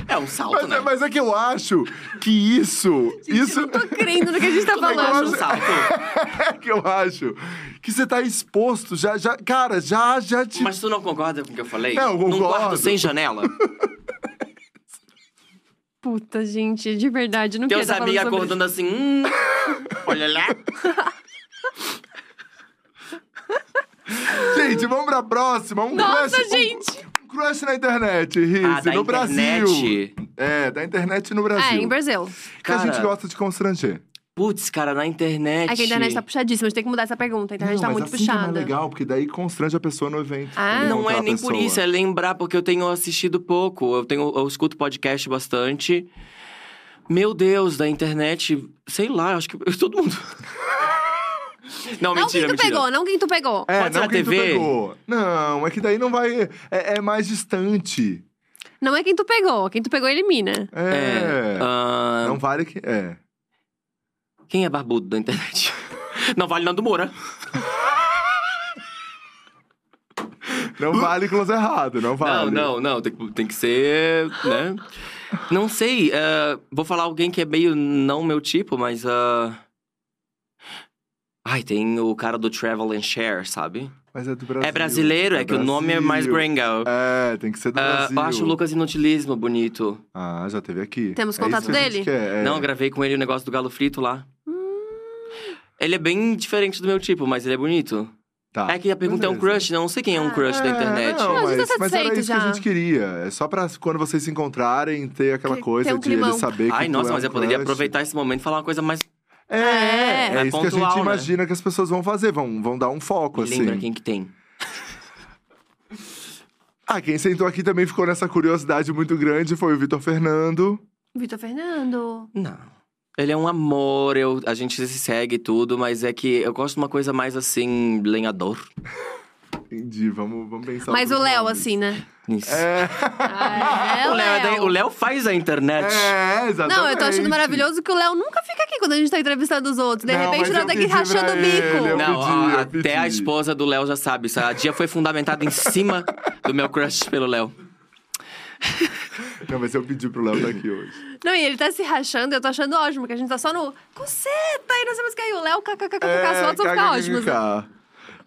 É um salto, Mas, né? é, mas é que eu acho que isso. isso Eu não tô crendo no que a gente tá falando. acha um salto? é que eu acho que você tá exposto. Já, já, cara, já, já te. Mas tu não concorda com o que eu falei? Não, eu Num concordo. quarto sem janela? Puta, gente. De verdade, não Teus quero amigos falando sobre acordando assim, hum, olha lá. Gente, vamos pra próxima. Um Nossa, crush, um- gente! Um, crush na internet, Riz, Ah, da no internet. Brasil. É, da internet no Brasil. É, em Brasil. Que a gente Cara, gosta de constranger. Putz, cara, na internet. É que a internet tá puxadíssima, a gente tem que mudar essa pergunta. A internet Não, tá mas muito assim que é puxada. mais legal, porque daí constrange a pessoa no evento. Ah. Não é nem por isso, é lembrar, porque eu tenho assistido pouco. Eu, tenho, eu escuto podcast bastante. Meu Deus, da internet, sei lá, acho que todo mundo. Não, Não mentira, quem tu mentira. pegou, não quem tu pegou. É, Pode ser não na quem tu TV? pegou. Não, é que daí não vai... É, é mais distante. Não é quem tu pegou. Quem tu pegou, elimina. É... ah, Não vale que... É. Quem é barbudo da internet? Não vale Nando Moura. Não vale close errado, não vale. Não, não, não. Tem, que- tem que ser, né? Não sei. eh, vou falar alguém que é meio não meu tipo, mas. ah, Ai, tem o cara do Travel and Share, sabe? Mas é do Brasil. é brasileiro, é, que o nome é mais Brasil. gringo. É, tem que ser do Ah, Brasil. eu acho o Lucas Inutilismo bonito. Ah, já teve aqui. Temos É contato que dele? quer, é. Não, eu gravei com ele o negócio do galo frito lá. Ele é bem diferente do meu tipo, mas ele é bonito. Tá. É que a pergunta é um Beleza. crush, não sei quem é um Ah. crush da É, internet. Não, Não, mas, tá mas era isso que a já. gente queria. É só pra quando vocês se encontrarem, ter aquela Ter- coisa ter um de ele climão. saber que Ai, tu nossa, é mas um eu poderia aproveitar esse momento e falar uma coisa mais. É, É. é, Mais isso que a gente né? imagina que as pessoas vão fazer. Vão, vão dar um foco, Me assim. lembra quem que tem. Ah, quem sentou aqui também ficou nessa curiosidade muito grande foi o Vitor Fernando. Vitor Fernando. Não. Ele é um amor, eu, a gente se segue e tudo, mas é que eu gosto de uma coisa mais assim, lenhador. Entendi, vamos, vamos pensar. Mas o Léo, nomes. assim, né? Isso. É, Ah, é, o, Léo é da- o Léo faz a internet. é, exatamente. Não, eu tô achando maravilhoso que o Léo nunca fica aqui quando a gente tá entrevistando os outros. De Não, repente, o Léo tá aqui rachando o bico. ele, Não, pedi, até a esposa do Léo já sabe. isso. A dia foi fundamentada em cima do meu crush pelo Léo. Não, mas eu pedi pro Léo estar aqui hoje. Não, e ele tá se rachando, eu tô achando ótimo, que a gente tá só no coceta e mais o que. E o Léo, kkkk, É, os outros vão ficar ótimos.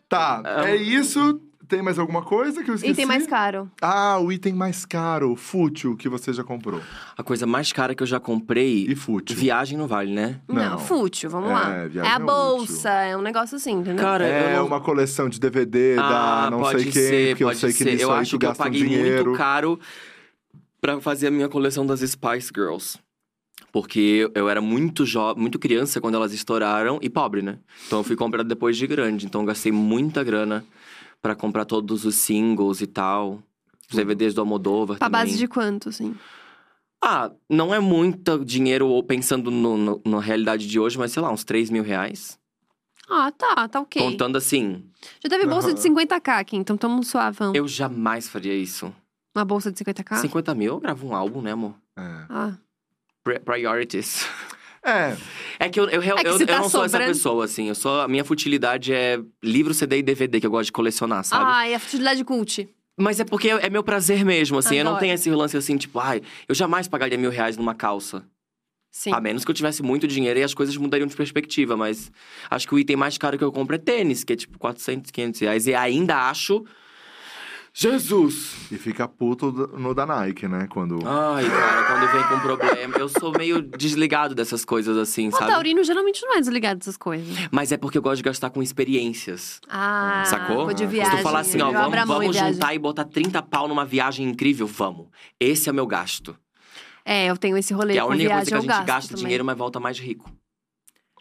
Tá, é isso. Tem mais alguma coisa que eu esqueci? E tem mais caro. Ah, o item mais caro, fútil, que você já comprou. A coisa mais cara que eu já comprei. E fútil. Viagem não vale, né? Não, Não. fútil, vamos É, lá. viagem É a é bolsa, é um negócio assim, entendeu? Cara, É não- uma coleção de DVD da Ah, não sei quem, ser, porque eu sei que nisso Eu aí acho tu que eu gasta um paguei dinheiro. muito caro pra fazer a minha coleção das Spice Girls. Porque eu era muito jovem, muito criança quando elas estouraram e pobre, né? Então eu fui comprar depois de grande. Então eu gastei muita grana pra comprar todos os singles e tal. Os DVDs do Almodóvar Pra também. base de quanto, assim? Ah, não é muito dinheiro ou pensando no, no- na realidade de hoje, mas sei lá, uns 3 mil reais. Ah, tá, tá ok. Contando assim, Já teve bolsa de 50k aqui, então tamo suavão. eu jamais faria isso. Uma bolsa de 50k? 50 mil, eu gravo um álbum, né, amor? É. Ah. Pri- Priorities. É, É que eu, eu, real- É que eu, se eu tá não sou essa sobrando- pessoa, assim. Eu sou, a minha futilidade é livro, CD e DVD, que eu gosto de colecionar, sabe? Ah, e a futilidade cult. Mas é porque é meu prazer mesmo, assim. Eu não Adoro. tenho esse lance assim, tipo, ai, eu jamais pagaria mil reais numa calça. Sim. A menos que eu tivesse muito dinheiro e as coisas mudariam de perspectiva. Mas acho que o item mais caro que eu compro é tênis, que é tipo 400, 500 reais. E ainda acho. Jesus! e fica puto no da Nike, né? Quando. Ai, cara, quando vem com problema. Eu sou meio desligado dessas coisas assim, O sabe? taurino geralmente não é desligado dessas coisas. Mas é porque eu gosto de gastar com experiências. Ah, Sacou? vou de Se tu viagem. Se tu falar assim, ó, vamos, vamos viagem. juntar e botar 30 pau numa viagem incrível, vamos. Esse é o meu gasto. É, eu tenho esse rolê Que é a única viagem, coisa que a gente gasta também. dinheiro, mas volta mais rico.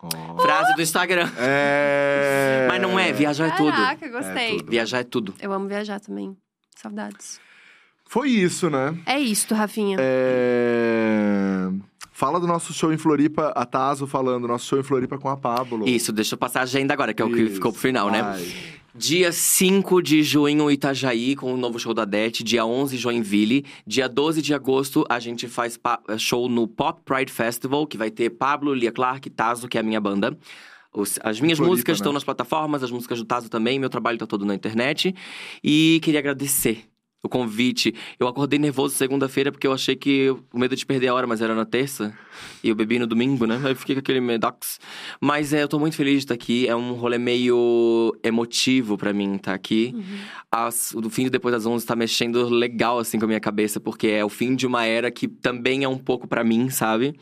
Ó. Frase do Instagram. É. Mas não é, viajar é tudo. Caraca, gostei. É tudo. Viajar é tudo. Eu amo viajar também. Saudades. Foi isso, né? É isto, Rafinha. É... Fala do nosso show em Floripa, a Tazo falando, nosso show em Floripa com a Pablo. Isso, deixa eu passar a agenda agora, que é o que Isso, ficou pro final, né? vai. Dia 5 de junho, Itajaí, com o novo show da Det. Dia 11, Joinville. Dia 12 de agosto, a gente faz show no Pop Pride Festival, que vai ter Pablo, Lia Clark, Tazo, que é a minha banda. Os- as minhas Floripa, músicas né? estão nas plataformas, as músicas do Tazo também, meu trabalho tá todo na internet. E queria agradecer o convite. Eu acordei nervoso segunda-feira porque eu achei que o medo de perder a hora, mas era na terça. E eu bebi no domingo, né? Aí fiquei com aquele medox. Mas é, eu tô muito feliz de estar aqui. É um rolê meio emotivo para mim estar aqui. Uhum. As, o fim de Depois das 11 tá mexendo legal, assim, com a minha cabeça. Porque é o fim de uma era que também é um pouco para mim, sabe?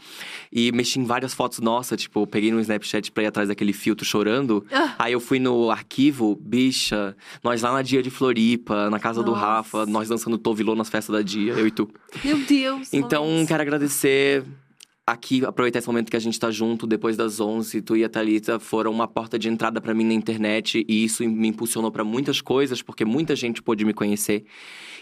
E mexi em várias fotos nossas. Tipo, peguei no Snapchat pra ir atrás daquele filtro chorando. Ah. Aí eu fui no arquivo, bicha. Nós lá na Dia de Floripa, na casa Nossa. do Rafa. Nós dançando Tovilô nas festas da Dia, eu e tu. Meu Deus! Então, quero agradecer aqui, aproveitar esse momento que a gente tá junto, depois das 11, tu e a Thalita foram uma porta de entrada para mim na internet e isso me impulsionou para muitas coisas, porque muita gente pôde me conhecer.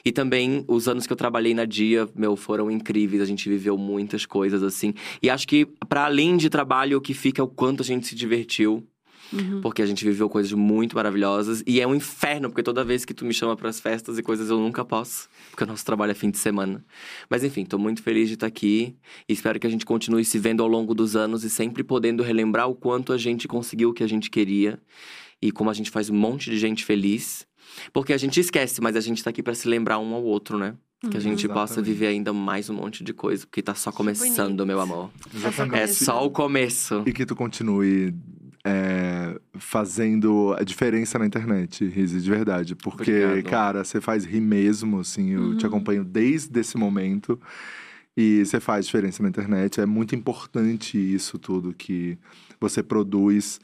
E também os anos que eu trabalhei na Dia, meu, foram incríveis, a gente viveu muitas coisas assim. E acho que para além de trabalho, o que fica é o quanto a gente se divertiu Uhum. Porque a gente viveu coisas muito maravilhosas. E é um inferno, porque toda vez que tu me chama para as festas e coisas eu nunca posso. Porque o nosso trabalho é fim de semana. Mas enfim, tô muito feliz de estar aqui. E espero que a gente continue se vendo ao longo dos anos e sempre podendo relembrar o quanto a gente conseguiu o que a gente queria. E como a gente faz um monte de gente feliz. Porque a gente esquece, mas a gente tá aqui para se lembrar um ao outro, né? Que a uhum. gente Exatamente. possa viver ainda mais um monte de coisa, porque tá só começando, meu amor. Exatamente. É só o começo. E que tu continue é, fazendo a diferença na internet, Rizzi, de verdade. Porque, Obrigado. cara, você faz rir mesmo, assim, eu uhum. te acompanho desde esse momento. E você faz diferença na internet. É muito importante isso tudo que você produz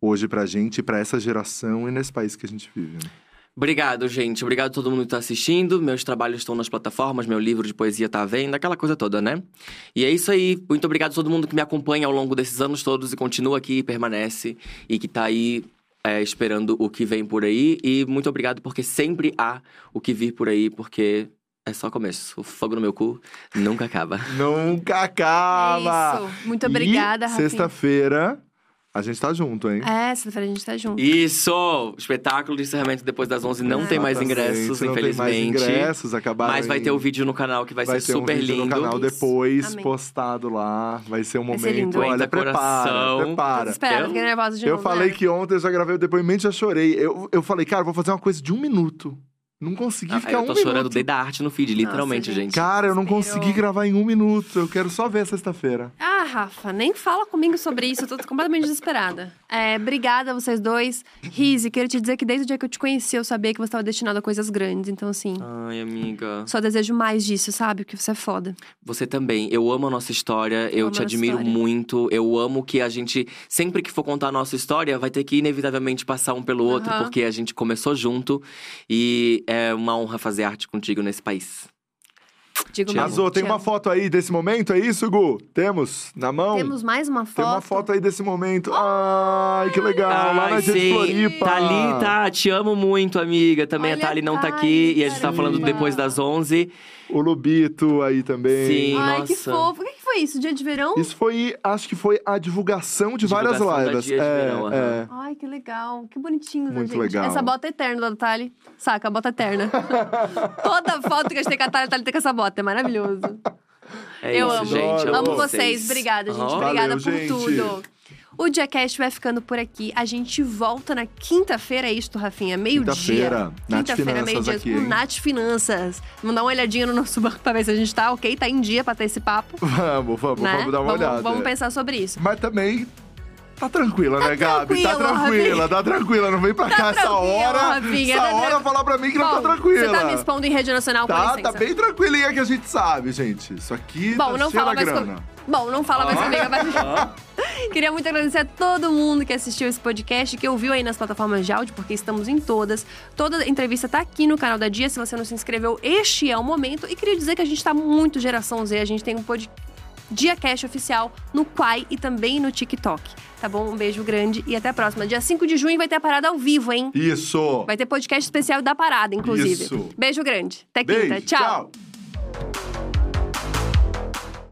hoje pra gente, pra essa geração e nesse país que a gente vive. Né? Obrigado, gente. Obrigado a todo mundo que está assistindo. Meus trabalhos estão nas plataformas, meu livro de poesia está à venda, aquela coisa toda, né? E é isso aí. Muito obrigado a todo mundo que me acompanha ao longo desses anos todos e continua aqui, permanece e que está aí é, esperando o que vem por aí. E muito obrigado porque sempre há o que vir por aí, porque é só começo. O fogo no meu cu nunca acaba. nunca acaba! É isso. Muito obrigada, Rafinha. Sexta-feira a gente tá junto, hein? É, sexta-feira a gente tá junto. Isso! Espetáculo de encerramento depois das 11 não é. tem mais ingressos, não infelizmente. Tem mais ingressos, acabaram. Mas vai ter o um vídeo no canal que vai, vai ser super um vídeo lindo. no canal depois, Amém. postado lá. Vai ser um vai momento. Ser Olha, prepara, prepara. Espera, fiquei nervosa de Eu novo, falei né? que ontem eu já gravei o depoimento e já chorei. Eu, eu falei, cara, vou fazer uma coisa de um minuto. Não consegui ah, ficar um minuto. Eu tô chorando desde a arte no feed, literalmente, Nossa, gente. Cara, eu não consegui gravar em um minuto. Eu quero só ver sexta-feira. Ah, Rafa, nem fala comigo sobre isso. Eu tô completamente desesperada. É, obrigada a vocês dois. Rizzi, quero te dizer que desde o dia que eu te conheci, eu sabia que você estava destinado a coisas grandes. Então, assim. Ai, amiga. Só desejo mais disso, sabe? Porque você é foda. Você também. Eu amo a nossa história. Eu, eu te admiro história. muito. Eu amo que a gente, sempre que for contar a nossa história, vai ter que inevitavelmente passar um pelo outro, uhum. porque a gente começou junto. E é uma honra fazer arte contigo nesse país. Digo mesmo. Azul, tem uma foto aí desse momento, é isso, Gu? Temos na mão? Temos mais uma foto. Tem uma foto aí desse momento. Ai, que legal. Ai, lá na sim. de Floripa. Thali, tá, te amo muito, amiga. Também Olha a Thali não tá aqui. E a gente tá falando depois das 11. O Lubito aí também. Sim, Ai, nossa. que fofo. O que foi isso? Dia de verão? Isso foi, acho que foi a divulgação de divulgação várias lives. Dia de é, verão, é. Ai, que legal. Que bonitinho, Muito gente. legal. Essa bota é eterna da Thali. Saca, a bota é eterna. Toda foto que a gente tem com a Thali, a Thali tem com essa bota. É maravilhoso. É eu isso, amo. gente. Amo, amo vocês. vocês. Obrigada, gente. Oh. Obrigada Valeu, por gente. tudo. O Diacast vai ficando por aqui. A gente volta na quinta-feira, é isto, Rafinha? Meio-dia. Quinta-feira. Quinta-feira, meio-dia, com Nath Finanças. Vamos dar uma olhadinha no nosso banco pra ver se a gente tá ok, tá em dia pra ter esse papo. Vamos, vamos, né? vamos dar uma vamos, olhada. Vamos pensar sobre isso. Mas também Tá tranquila, tá né, Gabi? Tá tranquila, tá tranquila. Não vem pra tá cá essa hora. Rafinha, essa tá hora falar pra mim que Bom, não tá tranquila. Você tá me expondo em rede nacional, Tá, tá bem tranquilinha que a gente sabe, gente. Isso aqui Bom, tá não fala mais grana. Com... Bom, não fala mais comigo, mas... Queria muito agradecer a todo mundo que assistiu esse podcast, que ouviu aí nas plataformas de áudio, porque estamos em todas. Toda entrevista tá aqui no canal da Dia. Se você não se inscreveu, este é o momento. E queria dizer que a gente tá muito geração Z. A gente tem um podcast Dia Cash oficial no Quai e também no TikTok. Tá bom? Um beijo grande e até a próxima. Dia 5 de junho vai ter a parada ao vivo, hein? Isso! Vai ter podcast especial da parada, inclusive. Isso! Beijo grande. Até beijo, quinta. tchau. tchau.